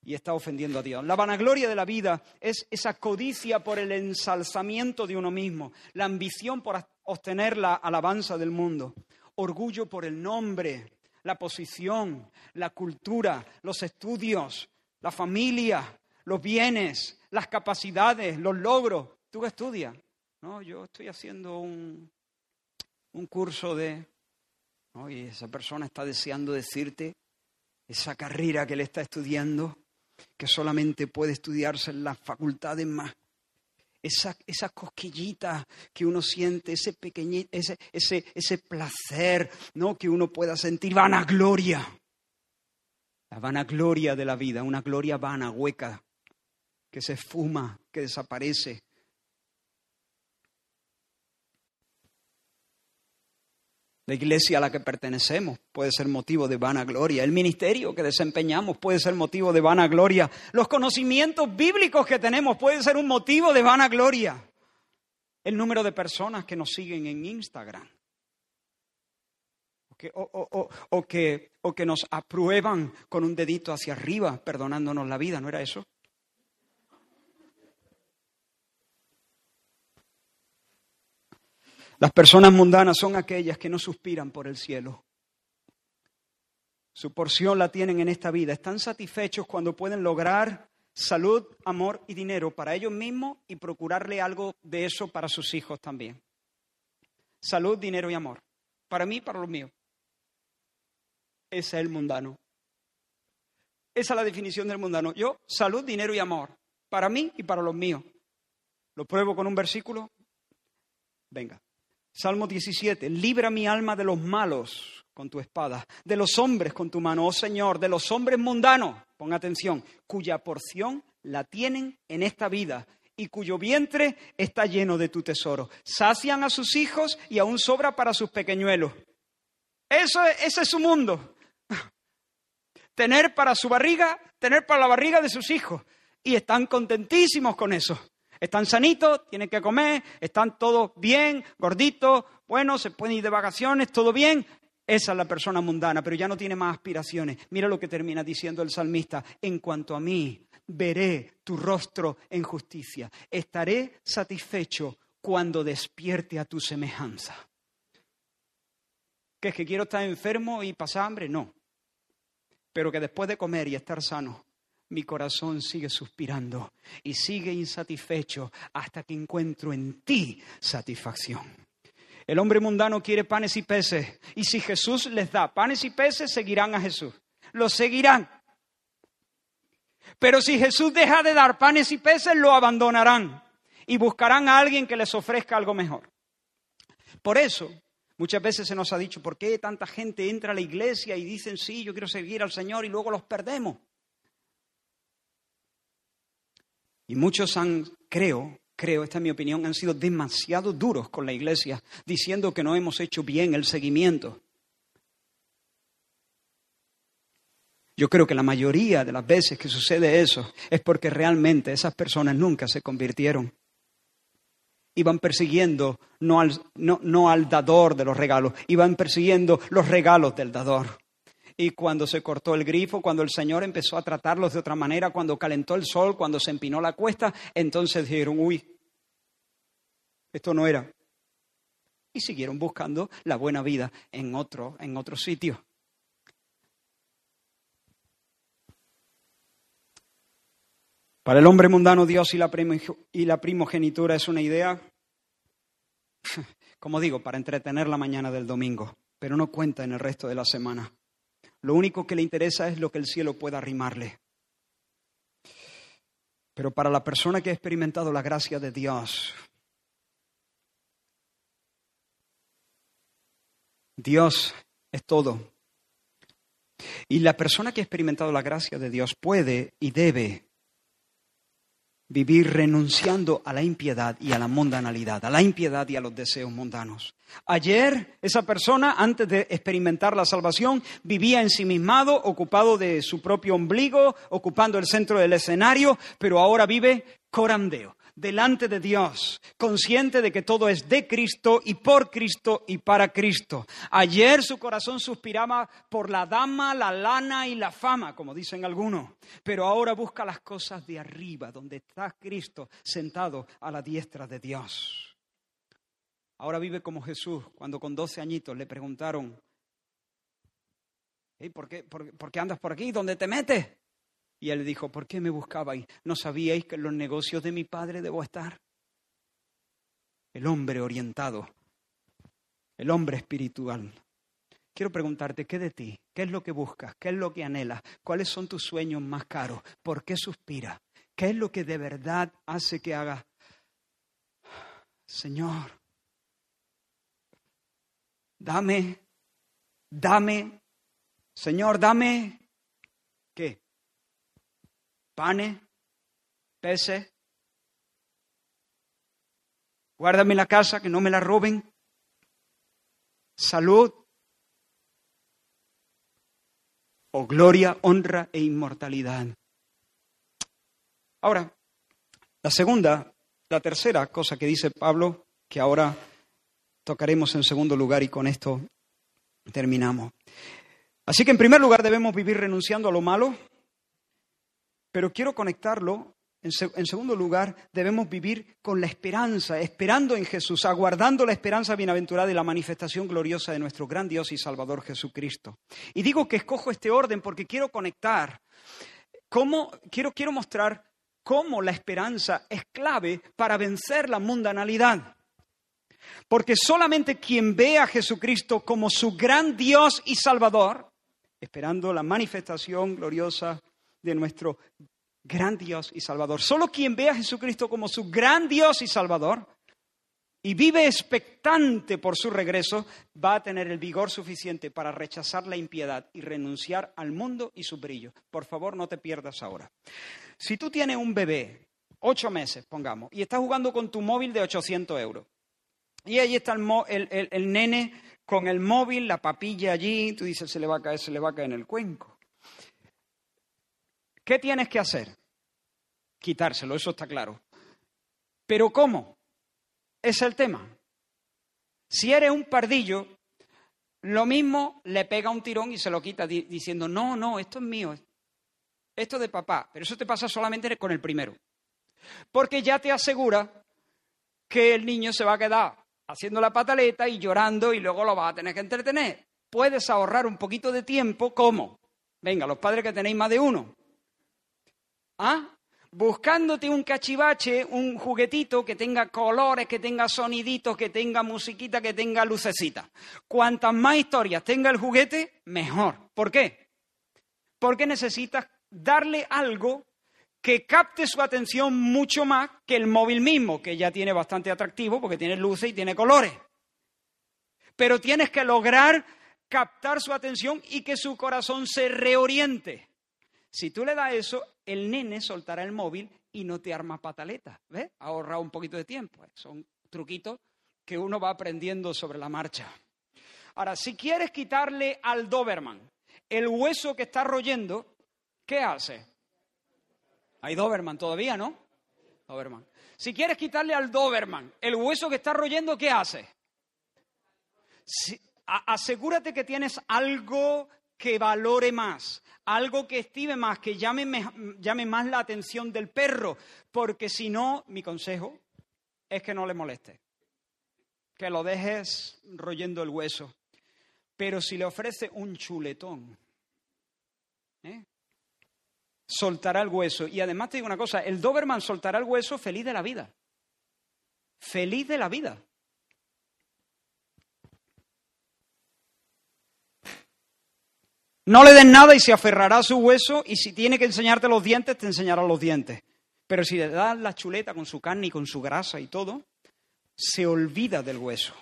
Y está ofendiendo a Dios. La vanagloria de la vida es esa codicia por el ensalzamiento de uno mismo, la ambición por obtener la alabanza del mundo, orgullo por el nombre, la posición, la cultura, los estudios, la familia, los bienes, las capacidades, los logros. ¿Tú qué estudias? No, yo estoy haciendo un, un curso de... Y esa persona está deseando decirte esa carrera que le está estudiando, que solamente puede estudiarse en las facultades más esa, esa cosquillita que uno siente, ese pequeñito, ese, ese, ese placer ¿no? que uno pueda sentir, vanagloria. La vanagloria de la vida, una gloria vana, hueca, que se esfuma, que desaparece. La iglesia a la que pertenecemos puede ser motivo de vanagloria. El ministerio que desempeñamos puede ser motivo de vanagloria. Los conocimientos bíblicos que tenemos pueden ser un motivo de vanagloria. El número de personas que nos siguen en Instagram. O que, o que nos aprueban con un dedito hacia arriba, perdonándonos la vida, ¿no era eso? Las personas mundanas son aquellas que no suspiran por el cielo. Su porción la tienen en esta vida. Están satisfechos cuando pueden lograr salud, amor y dinero para ellos mismos y procurarle algo de eso para sus hijos también. Salud, dinero y amor. Para mí para los míos. Ese es el mundano. Esa es la definición del mundano. Yo, salud, dinero y amor. Para mí y para los míos. ¿Lo pruebo con un versículo? Venga. Salmo 17, libra mi alma de los malos con tu espada, de los hombres con tu mano, oh Señor, de los hombres mundanos, pon atención, cuya porción la tienen en esta vida y cuyo vientre está lleno de tu tesoro. Sacian a sus hijos y aún sobra para sus pequeñuelos. Eso, ese es su mundo. Tener para su barriga, tener para la barriga de sus hijos. Y están contentísimos con eso. Están sanitos, tienen que comer, están todos bien, gorditos, bueno, se pueden ir de vacaciones, todo bien. Esa es la persona mundana, pero ya no tiene más aspiraciones. Mira lo que termina diciendo el salmista. En cuanto a mí, veré tu rostro en justicia. Estaré satisfecho cuando despierte a tu semejanza. ¿Qué es que quiero estar enfermo y pasar hambre? No. Pero que después de comer y estar sano, mi corazón sigue suspirando y sigue insatisfecho hasta que encuentro en ti satisfacción. El hombre mundano quiere panes y peces y si Jesús les da panes y peces, seguirán a Jesús. Lo seguirán. Pero si Jesús deja de dar panes y peces, lo abandonarán y buscarán a alguien que les ofrezca algo mejor. Por eso, muchas veces se nos ha dicho, ¿por qué tanta gente entra a la iglesia y dicen, sí, yo quiero seguir al Señor y luego los perdemos? Y muchos han, creo, creo, esta es mi opinión, han sido demasiado duros con la iglesia, diciendo que no hemos hecho bien el seguimiento. Yo creo que la mayoría de las veces que sucede eso es porque realmente esas personas nunca se convirtieron. Iban persiguiendo no al, no, no al dador de los regalos, iban persiguiendo los regalos del dador. Y cuando se cortó el grifo, cuando el Señor empezó a tratarlos de otra manera, cuando calentó el sol, cuando se empinó la cuesta, entonces dijeron, uy, esto no era. Y siguieron buscando la buena vida en otro, en otro sitio. Para el hombre mundano, Dios y la, y la primogenitura es una idea, como digo, para entretener la mañana del domingo, pero no cuenta en el resto de la semana. Lo único que le interesa es lo que el cielo pueda arrimarle. Pero para la persona que ha experimentado la gracia de Dios, Dios es todo. Y la persona que ha experimentado la gracia de Dios puede y debe vivir renunciando a la impiedad y a la mundanalidad, a la impiedad y a los deseos mundanos. Ayer esa persona, antes de experimentar la salvación, vivía ensimismado, ocupado de su propio ombligo, ocupando el centro del escenario, pero ahora vive corandeo, delante de Dios, consciente de que todo es de Cristo y por Cristo y para Cristo. Ayer su corazón suspiraba por la dama, la lana y la fama, como dicen algunos, pero ahora busca las cosas de arriba, donde está Cristo sentado a la diestra de Dios. Ahora vive como Jesús, cuando con 12 añitos le preguntaron, ¿por, qué, por qué andas por aquí? ¿Dónde te metes? Y él dijo, ¿por qué me buscabais? ¿No sabíais que en los negocios de mi padre debo estar? El hombre orientado, el hombre espiritual. Quiero preguntarte, ¿qué de ti? ¿Qué es lo que buscas? ¿Qué es lo que anhelas? ¿Cuáles son tus sueños más caros? ¿Por qué suspiras? ¿Qué es lo que de verdad hace que haga? Señor, dame, dame, Señor, dame ¿Qué? Panes, peces. Guárdame la casa, que no me la roben. Salud. O gloria, honra e inmortalidad. Ahora, la segunda, la tercera cosa que dice Pablo, que ahora tocaremos en segundo lugar y con esto terminamos. Así que en primer lugar debemos vivir renunciando a lo malo, pero quiero conectarlo. En, segundo lugar, debemos vivir con la esperanza, esperando en Jesús, aguardando la esperanza bienaventurada y la manifestación gloriosa de nuestro gran Dios y Salvador Jesucristo. Y digo que escojo este orden porque quiero conectar, cómo, quiero, quiero mostrar cómo la esperanza es clave para vencer la mundanalidad. Porque solamente quien ve a Jesucristo como su gran Dios y Salvador, esperando la manifestación gloriosa de nuestro gran Dios y Salvador, solo quien ve a Jesucristo como su gran Dios y Salvador y vive expectante por su regreso, va a tener el vigor suficiente para rechazar la impiedad y renunciar al mundo y su brillo. Por favor, no te pierdas ahora. Si tú tienes un bebé, ocho meses, pongamos, y estás jugando con tu móvil de 800 euros, y ahí está el, nene con el móvil, la papilla allí, tú dices, se le va a caer, se le va a caer en el cuenco. ¿Qué tienes que hacer? Quitárselo, eso está claro. Pero ¿cómo? Es el tema. Si eres un pardillo, lo mismo le pega un tirón y se lo quita diciendo, no, no, esto es mío, esto es de papá, pero eso te pasa solamente con el primero. Porque ya te asegura que el niño se va a quedar haciendo la pataleta y llorando y luego lo vas a tener que entretener. Puedes ahorrar un poquito de tiempo, ¿cómo? Venga, los padres que tenéis más de uno. ¿Ah? Buscándote un cachivache, un juguetito que tenga colores, que tenga soniditos, que tenga musiquita, que tenga lucecita. Cuantas más historias tenga el juguete, mejor. ¿Por qué? Porque necesitas darle algo que capte su atención mucho más que el móvil mismo, que ya tiene bastante atractivo porque tiene luces y tiene colores. Pero tienes que lograr captar su atención y que su corazón se reoriente. Si tú le das eso, el nene soltará el móvil y no te arma pataleta. ¿Ves? Ha ahorrado un poquito de tiempo. Son truquitos que uno va aprendiendo sobre la marcha. Ahora, si quieres quitarle al Doberman el hueso que está royendo, ¿qué hace? Hay Doberman todavía, ¿no? Doberman. Si quieres quitarle al Doberman el hueso que está royendo, ¿qué hace? asegúrate que tienes algo que valore más, algo que estime más, que llame, llame más la atención del perro, porque si no, mi consejo es que no le moleste, que lo dejes royendo el hueso. Pero si le ofrece un chuletón, ¿eh? soltará el hueso. Y además te digo una cosa, el Doberman soltará el hueso feliz de la vida. Feliz de la vida. No le den nada y se aferrará a su hueso y si tiene que enseñarte los dientes, te enseñará los dientes. Pero si le das la chuleta con su carne y con su grasa y todo, se olvida del hueso.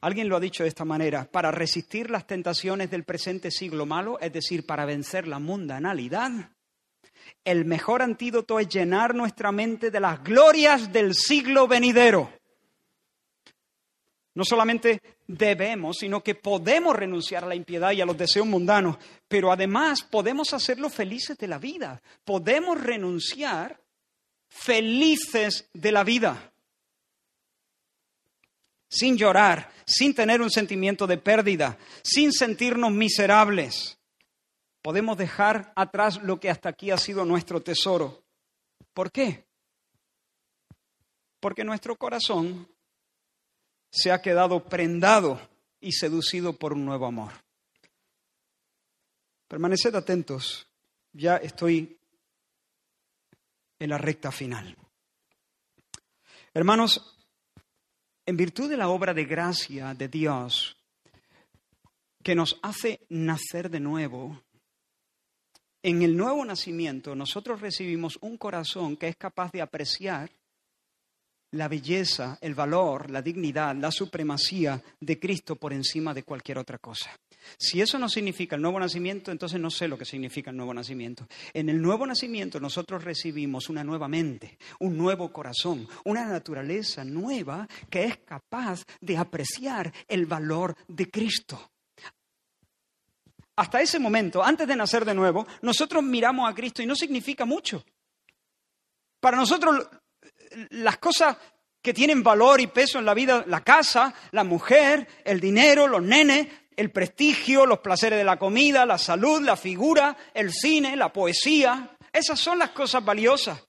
Alguien lo ha dicho de esta manera, para resistir las tentaciones del presente siglo malo, es decir, para vencer la mundanalidad, el mejor antídoto es llenar nuestra mente de las glorias del siglo venidero. No solamente debemos, sino que podemos renunciar a la impiedad y a los deseos mundanos, pero además podemos hacerlo felices de la vida. Podemos renunciar felices de la vida sin llorar, sin tener un sentimiento de pérdida, sin sentirnos miserables. Podemos dejar atrás lo que hasta aquí ha sido nuestro tesoro. ¿Por qué? Porque nuestro corazón se ha quedado prendado y seducido por un nuevo amor. Permaneced atentos, ya estoy en la recta final. Hermanos, en virtud de la obra de gracia de Dios que nos hace nacer de nuevo, en el nuevo nacimiento nosotros recibimos un corazón que es capaz de apreciar la belleza, el valor, la dignidad, la supremacía de Cristo por encima de cualquier otra cosa. Si eso no significa el nuevo nacimiento, entonces no sé lo que significa el nuevo nacimiento. En el nuevo nacimiento nosotros recibimos una nueva mente, un nuevo corazón, una naturaleza nueva que es capaz de apreciar el valor de Cristo. Hasta ese momento, antes de nacer de nuevo, nosotros miramos a Cristo y no significa mucho. Para nosotros las cosas que tienen valor y peso en la vida, la casa, la mujer, el dinero, los nenes, el prestigio, los placeres de la comida, la salud, la figura, el cine, la poesía. Esas son las cosas valiosas.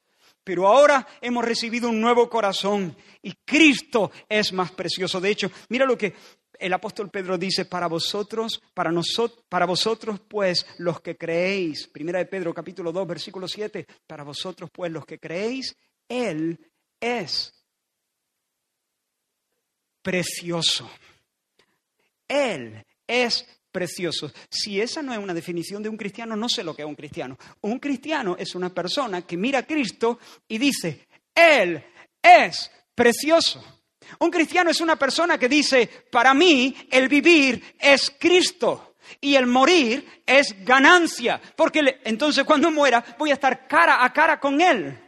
Pero ahora hemos recibido un nuevo corazón y Cristo es más precioso. De hecho, mira lo que el apóstol Pedro dice, para vosotros, para nosotros, para vosotros pues los que creéis, primera de Pedro capítulo 2 versículo 7, para vosotros pues los que creéis, Él es precioso. Él es precioso. Si esa no es una definición de un cristiano, no sé lo que es un cristiano. Un cristiano es una persona que mira a Cristo y dice, Él es precioso. Un cristiano es una persona que dice, para mí el vivir es Cristo y el morir es ganancia, porque entonces cuando muera voy a estar cara a cara con Él.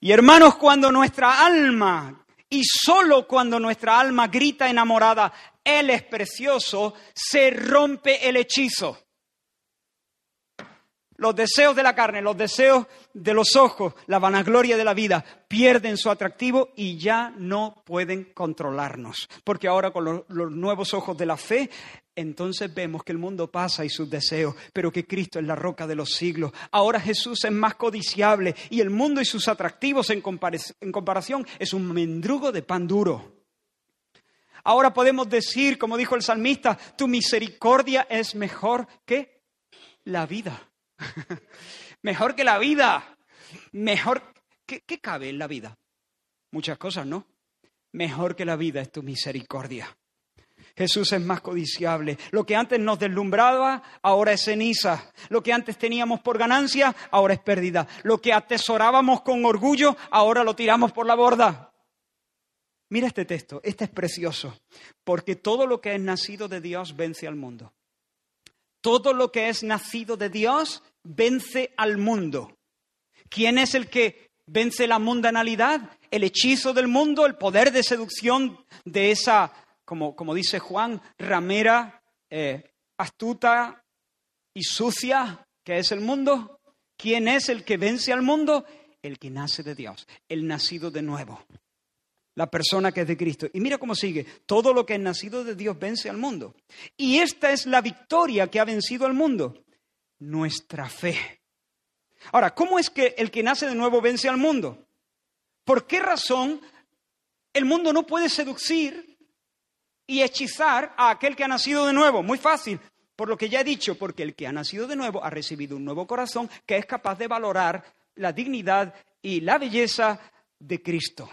Y hermanos, cuando nuestra alma y solo cuando nuestra alma grita enamorada, Él es precioso, se rompe el hechizo. Los deseos de la carne, los deseos de los ojos, la vanagloria de la vida pierden su atractivo y ya no pueden controlarnos. Porque ahora con los, nuevos ojos de la fe entonces vemos que el mundo pasa y sus deseos, pero que Cristo es la roca de los siglos. Ahora Jesús es más codiciable y el mundo y sus atractivos en, comparación es un mendrugo de pan duro. Ahora podemos decir, como dijo el salmista, tu misericordia es mejor que la vida. mejor que la vida. Mejor. ¿Qué, ¿Qué cabe en la vida? Muchas cosas, ¿no? Mejor que la vida es tu misericordia. Jesús es más codiciable. Lo que antes nos deslumbraba, ahora es ceniza. Lo que antes teníamos por ganancia, ahora es pérdida. Lo que atesorábamos con orgullo, ahora lo tiramos por la borda. Mira este texto, este es precioso, porque todo lo que es nacido de Dios vence al mundo. Todo lo que es nacido de Dios vence al mundo. ¿Quién es el que vence la mundanalidad? El hechizo del mundo, el poder de seducción de esa como, dice Juan, ramera, eh, astuta y sucia, que es el mundo. ¿Quién es el que vence al mundo? El que nace de Dios, el nacido de nuevo, la persona que es de Cristo. Y mira cómo sigue, todo lo que es nacido de Dios vence al mundo. Y esta es la victoria que ha vencido al mundo, nuestra fe. Ahora, ¿cómo es que el que nace de nuevo vence al mundo? ¿Por qué razón el mundo no puede seducir y hechizar a aquel que ha nacido de nuevo. Muy fácil, por lo que ya he dicho, porque el que ha nacido de nuevo ha recibido un nuevo corazón que es capaz de valorar la dignidad y la belleza de Cristo.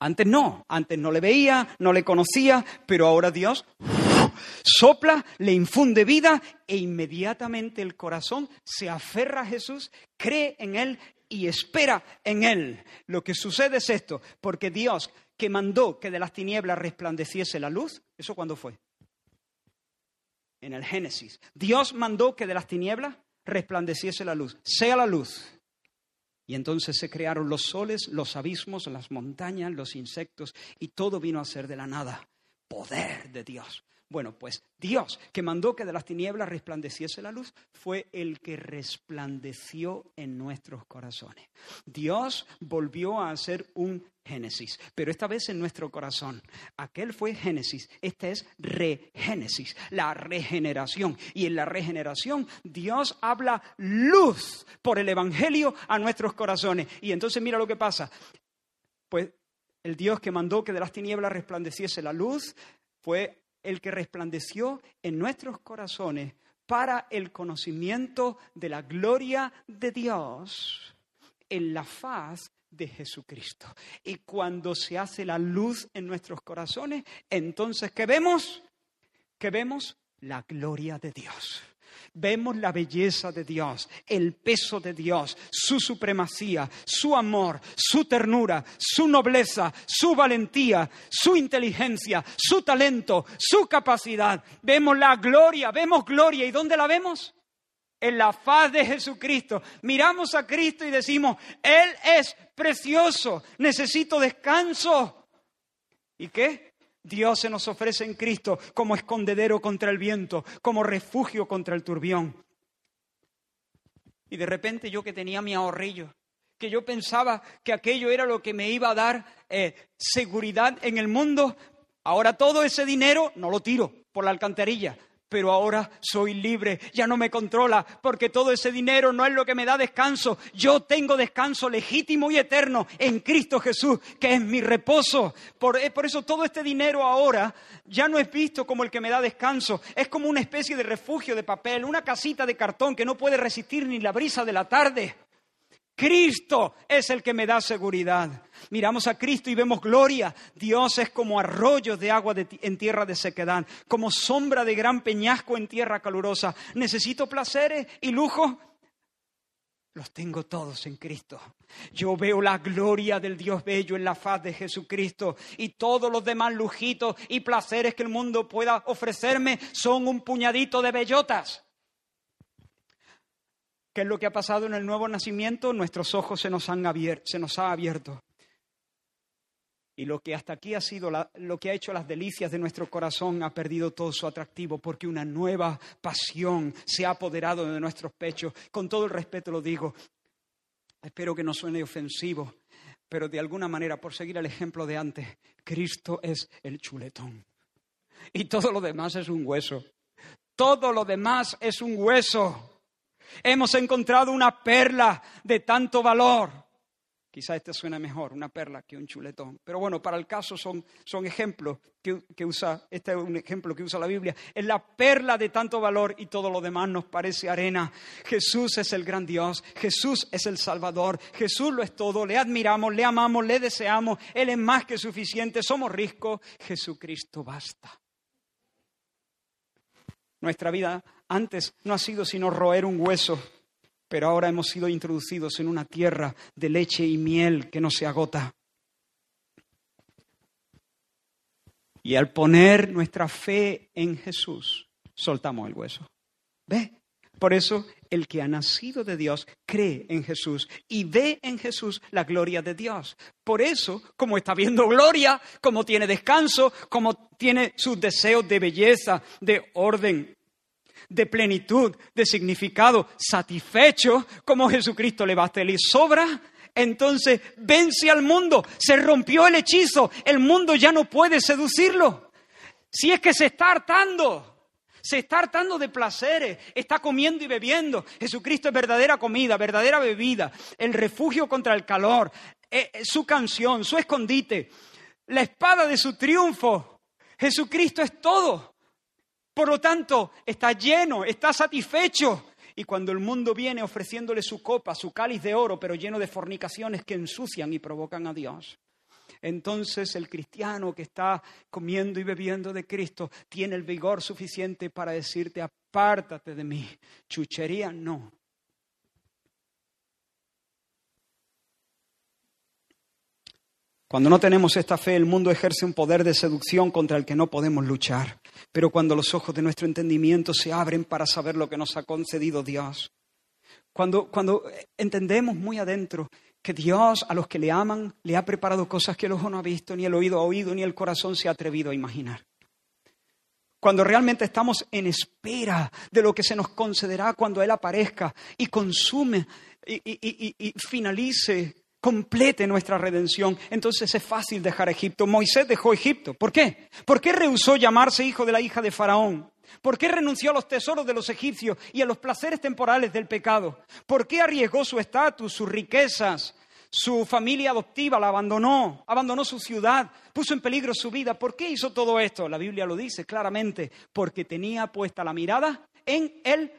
Antes no, antes no le veía, no le conocía, pero ahora Dios sopla, le infunde vida e inmediatamente el corazón se aferra a Jesús, cree en Él y espera en Él. Lo que sucede es esto, porque Dios que mandó que de las tinieblas resplandeciese la luz, ¿eso cuándo fue? En el Génesis. Dios mandó que de las tinieblas resplandeciese la luz, sea la luz. Y entonces se crearon los soles, los abismos, las montañas, los insectos, y todo vino a ser de la nada. Poder de Dios. Bueno, pues Dios, que mandó que de las tinieblas resplandeciese la luz, fue el que resplandeció en nuestros corazones. Dios volvió a hacer un Génesis, pero esta vez en nuestro corazón. Aquel fue Génesis, esta es regénesis, la regeneración. Y en la regeneración Dios habla luz por el Evangelio a nuestros corazones. Y entonces mira lo que pasa. Pues el Dios que mandó que de las tinieblas resplandeciese la luz fue el que resplandeció en nuestros corazones para el conocimiento de la gloria de Dios en la faz de Jesucristo. Y cuando se hace la luz en nuestros corazones, entonces ¿qué vemos? Que vemos la gloria de Dios. Vemos la belleza de Dios, el peso de Dios, su supremacía, su amor, su ternura, su nobleza, su valentía, su inteligencia, su talento, su capacidad. Vemos la gloria, vemos gloria. ¿Y dónde la vemos? En la faz de Jesucristo. Miramos a Cristo y decimos, Él es precioso, necesito descanso. ¿Y qué? Dios se nos ofrece en Cristo como escondedero contra el viento, como refugio contra el turbión. Y de repente yo que tenía mi ahorrillo, que yo pensaba que aquello era lo que me iba a dar eh, seguridad en el mundo, ahora todo ese dinero no lo tiro por la alcantarilla, pero ahora soy libre, ya no me controla, porque todo ese dinero no es lo que me da descanso. Yo tengo descanso legítimo y eterno en Cristo Jesús, que es mi reposo. Por, por, eso todo este dinero ahora ya no es visto como el que me da descanso, es como una especie de refugio de papel, una casita de cartón que no puede resistir ni la brisa de la tarde. Cristo es el que me da seguridad. Miramos a Cristo y vemos gloria. Dios es como arroyo de agua en tierra de sequedad, como sombra de gran peñasco en tierra calurosa. ¿Necesito placeres y lujo? Los tengo todos en Cristo. Yo veo la gloria del Dios bello en la faz de Jesucristo y todos los demás lujitos y placeres que el mundo pueda ofrecerme son un puñadito de bellotas. ¿Qué es lo que ha pasado en el nuevo nacimiento? Nuestros ojos se nos han abierto, se nos ha abierto. Y lo que hasta aquí ha sido lo que ha hecho las delicias de nuestro corazón ha perdido todo su atractivo porque una nueva pasión se ha apoderado de nuestros pechos. Con todo el respeto lo digo. Espero que no suene ofensivo, pero de alguna manera, por seguir el ejemplo de antes, Cristo es el chuletón. Y todo lo demás es un hueso. Todo lo demás es un hueso. Hemos encontrado una perla de tanto valor. Quizá este suena mejor, una perla que un chuletón. Pero bueno, para el caso son, son ejemplos que, que, usa, este es un ejemplo que usa la Biblia. Es la perla de tanto valor y todo lo demás nos parece arena. Jesús es el gran Dios, Jesús es el Salvador, Jesús lo es todo. Le admiramos, le amamos, le deseamos. Él es más que suficiente, somos ricos. Jesucristo basta. Nuestra vida antes no ha sido sino roer un hueso, pero ahora hemos sido introducidos en una tierra de leche y miel que no se agota. Y al poner nuestra fe en Jesús, soltamos el hueso. ¿Ve? Por eso el que ha nacido de Dios cree en Jesús y ve en Jesús la gloria de Dios. Por eso, como está viendo gloria, como tiene descanso, como tiene sus deseos de belleza, de orden, de plenitud, de significado, satisfecho, como Jesucristo le basta y sobra, entonces vence al mundo, se rompió el hechizo, el mundo ya no puede seducirlo. Si es que se está hartando, se está hartando de placeres, está comiendo y bebiendo. Jesucristo es verdadera comida, verdadera bebida, el refugio contra el calor, eh, eh, su canción, su escondite, la espada de su triunfo. Jesucristo es todo. Por lo tanto, está lleno, está satisfecho. Y cuando el mundo viene ofreciéndole su copa, su cáliz de oro, pero lleno de fornicaciones que ensucian y provocan a Dios, entonces el cristiano que está comiendo y bebiendo de Cristo tiene el vigor suficiente para decirte, apártate de mí. Chuchería no. Cuando no tenemos esta fe, el mundo ejerce un poder de seducción contra el que no podemos luchar. Pero cuando los ojos de nuestro entendimiento se abren para saber lo que nos ha concedido Dios, cuando, cuando entendemos muy adentro que Dios a los que le aman le ha preparado cosas que el ojo no ha visto, ni el oído ha oído, ni el corazón se ha atrevido a imaginar. Cuando realmente estamos en espera de lo que se nos concederá cuando Él aparezca y consume y, y, y finalice complete nuestra redención, entonces es fácil dejar Egipto. Moisés dejó Egipto. ¿Por qué? ¿Por qué rehusó llamarse hijo de la hija de Faraón? ¿Por qué renunció a los tesoros de los egipcios y a los placeres temporales del pecado? ¿Por qué arriesgó su estatus, sus riquezas, su familia adoptiva, la abandonó, abandonó su ciudad, puso en peligro su vida? ¿Por qué hizo todo esto? La Biblia lo dice claramente, porque tenía puesta la mirada en el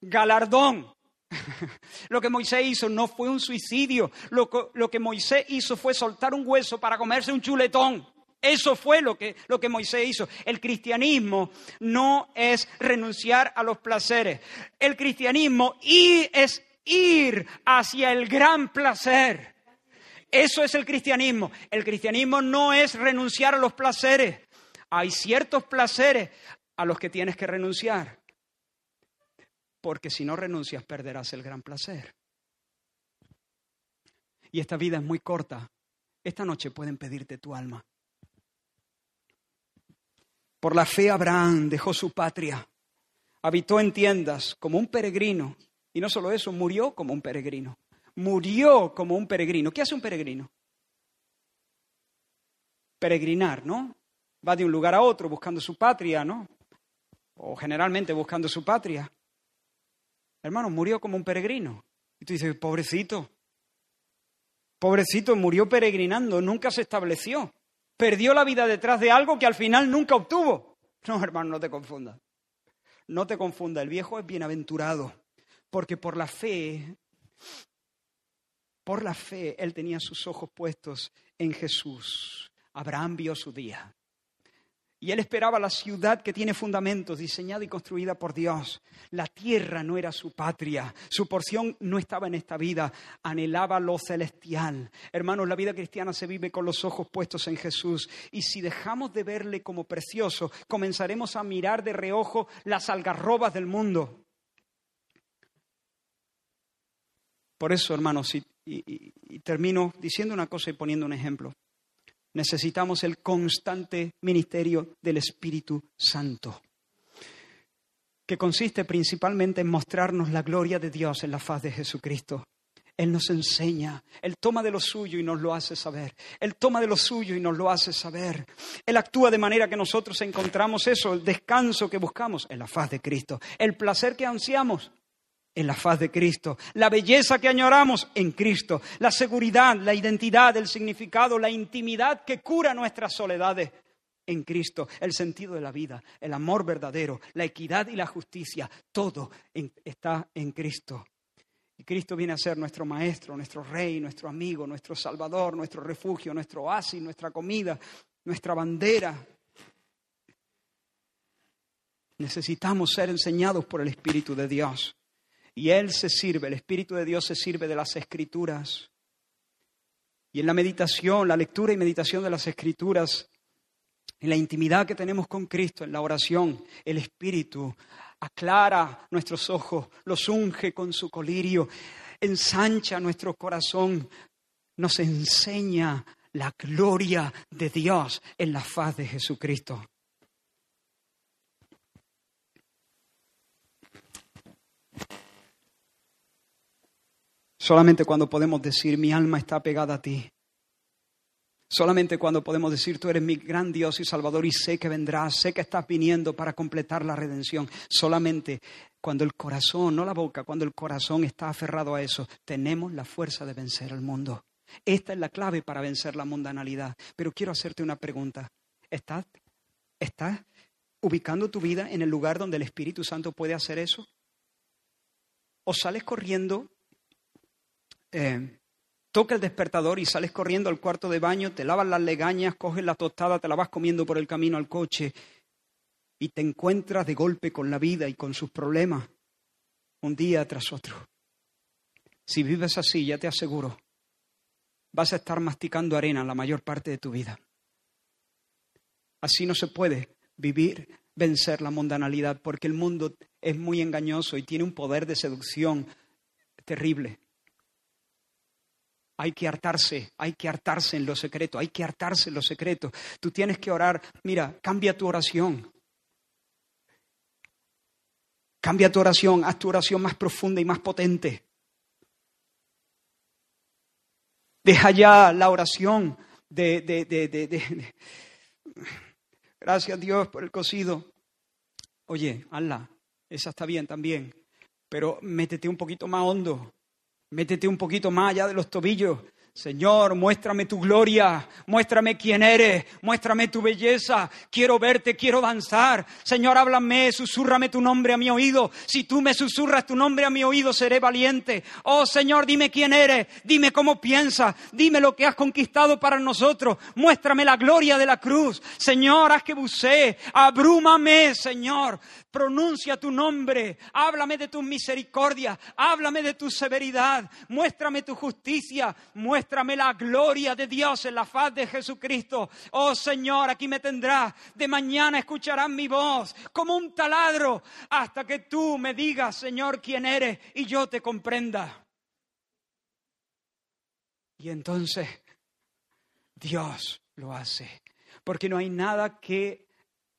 galardón. Lo que Moisés hizo no fue un suicidio. Lo que, Moisés hizo fue soltar un hueso para comerse un chuletón. Eso fue lo que, lo que Moisés hizo. El cristianismo no es renunciar a los placeres. El cristianismo es ir hacia el gran placer. Eso es el cristianismo. El cristianismo no es renunciar a los placeres. Hay ciertos placeres a los que tienes que renunciar. Porque si no renuncias perderás el gran placer. Y esta vida es muy corta. Esta noche pueden pedirte tu alma. Por la fe Abraham dejó su patria, habitó en tiendas como un peregrino, y no solo eso, murió como un peregrino. Murió como un peregrino. ¿Qué hace un peregrino? Peregrinar, ¿no? Va de un lugar a otro buscando su patria, ¿no? O generalmente buscando su patria. Hermano, murió como un peregrino. Y tú dices, pobrecito, pobrecito, murió peregrinando, nunca se estableció perdió la vida detrás de algo que al final nunca obtuvo. No, hermano, no te confundas. No te confunda, el viejo es bienaventurado, porque por la fe, por la fe, él tenía sus ojos puestos en Jesús. Abraham vio su día. Y él esperaba la ciudad que tiene fundamentos, diseñada y construida por Dios. La tierra no era su patria, su porción no estaba en esta vida, anhelaba lo celestial. Hermanos, la vida cristiana se vive con los ojos puestos en Jesús. Y si dejamos de verle como precioso, comenzaremos a mirar de reojo las algarrobas del mundo. Por eso, hermanos, y, y termino diciendo una cosa y poniendo un ejemplo necesitamos el constante ministerio del Espíritu Santo, que consiste principalmente en mostrarnos la gloria de Dios en la faz de Jesucristo. Él nos enseña, Él toma de lo suyo y nos lo hace saber. Él toma de lo suyo y nos lo hace saber. Él actúa de manera que nosotros encontramos eso, el descanso que buscamos en la faz de Cristo, el placer que ansiamos en la faz de Cristo, la belleza que añoramos en Cristo, la seguridad, la identidad, el significado, la intimidad que cura nuestras soledades en Cristo, el sentido de la vida, el amor verdadero, la equidad y la justicia, todo está en Cristo. Y Cristo viene a ser nuestro maestro, nuestro rey, nuestro amigo, nuestro salvador, nuestro refugio, nuestro oasis, nuestra comida, nuestra bandera. Necesitamos ser enseñados por el Espíritu de Dios. Y Él se sirve, el Espíritu de Dios se sirve de las escrituras. Y en la meditación, la lectura y meditación de las escrituras, en la intimidad que tenemos con Cristo, en la oración, el Espíritu aclara nuestros ojos, los unge con su colirio, ensancha nuestro corazón, nos enseña la gloria de Dios en la faz de Jesucristo. Solamente cuando podemos decir, mi alma está pegada a ti. Solamente cuando podemos decir, tú eres mi gran Dios y Salvador y sé que vendrás, sé que estás viniendo para completar la redención. Solamente cuando el corazón, no la boca, cuando el corazón está aferrado a eso, tenemos la fuerza de vencer al mundo. Esta es la clave para vencer la mundanalidad. Pero quiero hacerte una pregunta. ¿Estás, ¿Estás ubicando tu vida en el lugar donde el Espíritu Santo puede hacer eso? ¿O sales corriendo eh, toca el despertador y sales corriendo al cuarto de baño, te lavas las legañas, coges la tostada, te la vas comiendo por el camino al coche y te encuentras de golpe con la vida y con sus problemas un día tras otro. Si vives así, ya te aseguro, vas a estar masticando arena la mayor parte de tu vida. Así no se puede vivir, vencer la mundanalidad, porque el mundo es muy engañoso y tiene un poder de seducción terrible. Hay que hartarse, hay que hartarse en lo secreto, hay que hartarse en lo secreto. Tú tienes que orar, mira, cambia tu oración. Cambia tu oración, haz tu oración más profunda y más potente. Deja ya la oración de, de, de, de Gracias Dios por el cocido. Oye, hazla, esa está bien también, pero métete un poquito más hondo. Métete un poquito más allá de los tobillos. Señor, muéstrame tu gloria, muéstrame quién eres, muéstrame tu belleza. Quiero verte, quiero danzar. Señor, háblame, susurrame tu nombre a mi oído. Si tú me susurras tu nombre a mi oído, seré valiente. Oh Señor, dime quién eres, dime cómo piensas, dime lo que has conquistado para nosotros. Muéstrame la gloria de la cruz. Señor, haz que bucee, abrúmame, Señor. Pronuncia tu nombre, háblame de tu misericordia, háblame de tu severidad, muéstrame tu justicia, muéstrame la gloria de Dios en la faz de Jesucristo. Oh Señor, aquí me tendrás, de mañana escucharás mi voz como un taladro hasta que tú me digas, Señor, quién eres y yo te comprenda. Y entonces Dios lo hace, porque no hay nada que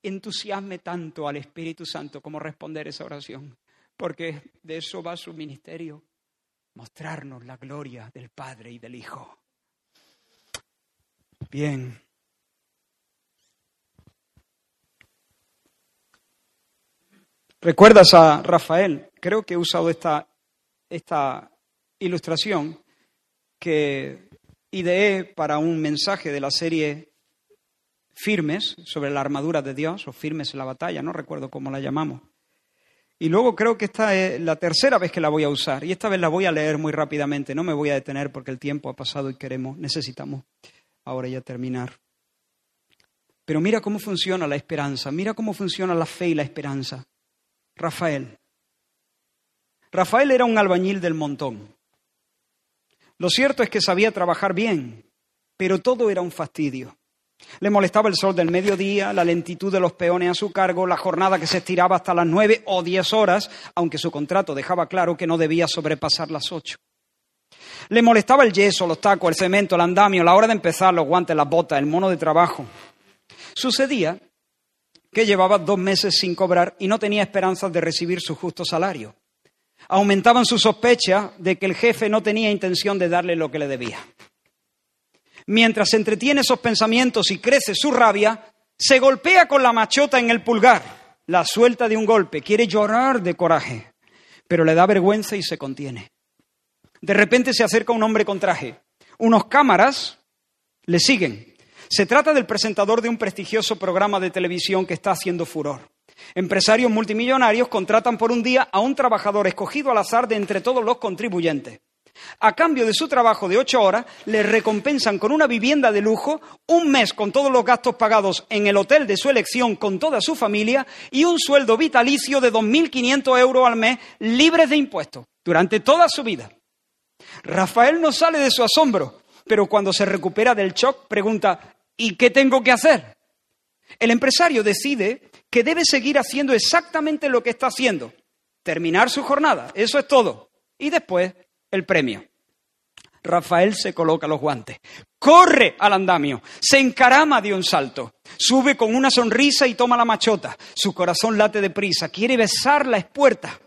entusiasme tanto al Espíritu Santo como responder esa oración, porque de eso va su ministerio, mostrarnos la gloria del Padre y del Hijo. Bien. ¿Recuerdas a Rafael? Creo que he usado esta, esta ilustración que ideé para un mensaje de la serie firmes sobre la armadura de Dios, o firmes en la batalla, no recuerdo cómo la llamamos. Y luego creo que esta es la tercera vez que la voy a usar, y esta vez la voy a leer muy rápidamente, no me voy a detener porque el tiempo ha pasado y queremos, necesitamos ahora ya terminar. Pero mira cómo funciona la esperanza, mira cómo funciona la fe y la esperanza. Rafael. Rafael era un albañil del montón. Lo cierto es que sabía trabajar bien, pero todo era un fastidio. Le molestaba el sol del mediodía, la lentitud de los peones a su cargo, la jornada que se estiraba hasta las nueve o diez horas, aunque su contrato dejaba claro que no debía sobrepasar las ocho. Le molestaba el yeso, los tacos, el cemento, el andamio, la hora de empezar, los guantes, las botas, el mono de trabajo. Sucedía que llevaba dos meses sin cobrar y no tenía esperanzas de recibir su justo salario. Aumentaban sus sospechas de que el jefe no tenía intención de darle lo que le debía. Mientras entretiene esos pensamientos y crece su rabia, se golpea con la machota en el pulgar, la suelta de un golpe, quiere llorar de coraje, pero le da vergüenza y se contiene. De repente se acerca un hombre con traje. Unos cámaras le siguen. Se trata del presentador de un prestigioso programa de televisión que está haciendo furor. Empresarios multimillonarios contratan por un día a un trabajador escogido al azar de entre todos los contribuyentes. A cambio de su trabajo de ocho horas, le recompensan con una vivienda de lujo, un mes con todos los gastos pagados en el hotel de su elección con toda su familia y un sueldo vitalicio de 2.500 euros al mes libres de impuestos durante toda su vida. Rafael no sale de su asombro, pero cuando se recupera del shock pregunta, ¿y qué tengo que hacer? El empresario decide que debe seguir haciendo exactamente lo que está haciendo, terminar su jornada, eso es todo, y después el premio. Rafael se coloca los guantes, corre al andamio, se encarama de un salto, sube con una sonrisa y toma la machota. Su corazón late deprisa, quiere besar la espuerta,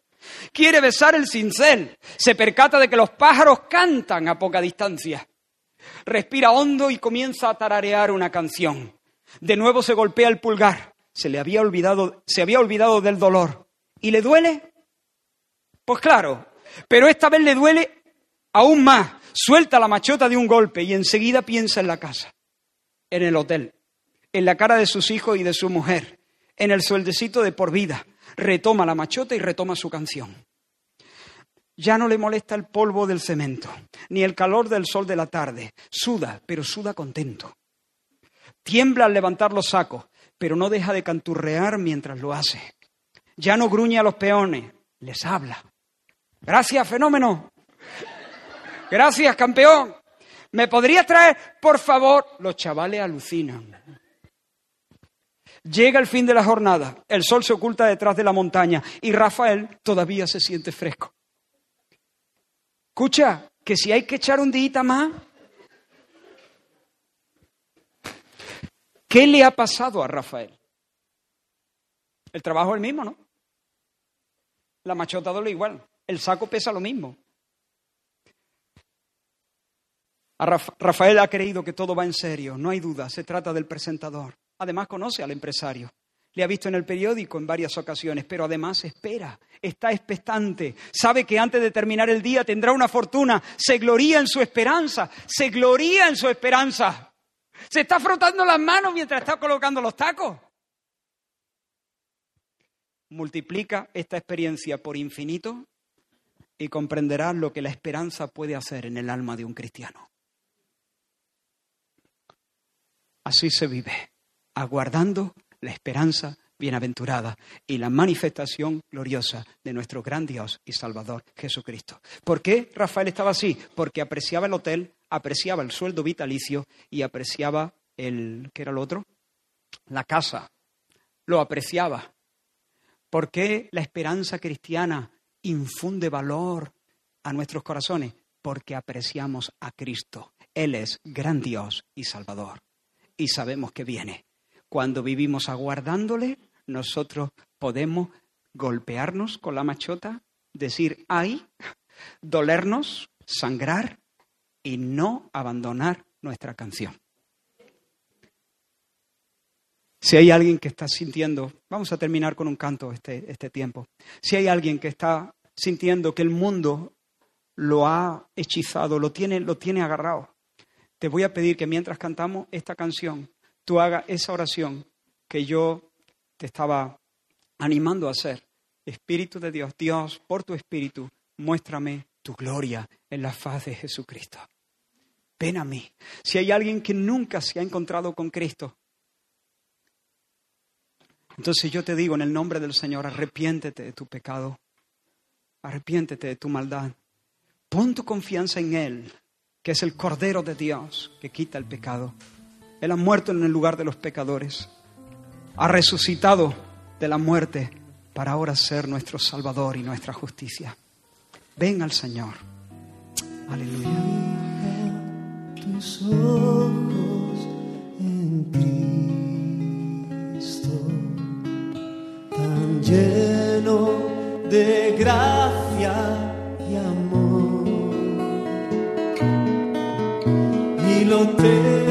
quiere besar el cincel, se percata de que los pájaros cantan a poca distancia. Respira hondo y comienza a tararear una canción. De nuevo se golpea el pulgar. Se le había olvidado, se había olvidado del dolor. ¿Y le duele? Pues claro, pero esta vez le duele aún más. Suelta la machota de un golpe y enseguida piensa en la casa, en el hotel, en la cara de sus hijos y de su mujer, en el sueldecito de por vida. Retoma la machota y retoma su canción. Ya no le molesta el polvo del cemento, ni el calor del sol de la tarde. Suda, pero suda contento. Tiembla al levantar los sacos, pero no deja de canturrear mientras lo hace. Ya no gruñe a los peones, les habla. Gracias, fenómeno. Gracias, campeón. ¿Me podrías traer, por favor? Los chavales alucinan. Llega el fin de la jornada, el sol se oculta detrás de la montaña y Rafael todavía se siente fresco. Escucha, que si hay que echar un día más. ¿Qué le ha pasado a Rafael? El trabajo es el mismo, ¿no? La machota doble igual. El saco pesa lo mismo. Rafael ha creído que todo va en serio, no hay duda, se trata del presentador. Además conoce al empresario. le ha visto en el periódico en varias ocasiones, pero además espera, está expectante, sabe que antes de terminar el día tendrá una fortuna, se gloría en su esperanza, se gloría en su esperanza. Se está frotando las manos mientras está colocando los tacos. Multiplica esta experiencia por infinito y comprenderás lo que la esperanza puede hacer en el alma de un cristiano. Así se vive, aguardando la esperanza bienaventurada y la manifestación gloriosa de nuestro gran Dios y Salvador Jesucristo. ¿Por qué Rafael estaba así? Porque apreciaba el hotel, apreciaba el sueldo vitalicio y apreciaba el, ¿qué era lo otro? La casa. Lo apreciaba. ¿Por qué la esperanza cristiana infunde valor a nuestros corazones? Porque apreciamos a Cristo. Él es gran Dios y Salvador. Y sabemos que viene cuando vivimos aguardándole, nosotros podemos golpearnos con la machota, decir ay, dolernos, sangrar y no abandonar nuestra canción. Si hay alguien que está sintiendo, vamos a terminar con un canto este, este tiempo, si hay alguien que está sintiendo que el mundo lo ha hechizado, lo tiene, lo tiene agarrado, te voy a pedir que mientras cantamos esta canción, tú hagas esa oración que yo te estaba animando a hacer. Espíritu de Dios, Dios, por tu Espíritu, muéstrame tu gloria en la faz de Jesucristo. Ven a mí. Si hay alguien que nunca se ha encontrado con Cristo, entonces yo te digo en el nombre del Señor, arrepiéntete de tu pecado, arrepiéntete de tu maldad, pon tu confianza en Él, que es el Cordero de Dios que quita el pecado. Él ha muerto en el lugar de los pecadores. Ha resucitado de la muerte para ahora ser nuestro Salvador y nuestra justicia. Ven al Señor. Aleluya. Lleno de gracia y amor. Y lo tengo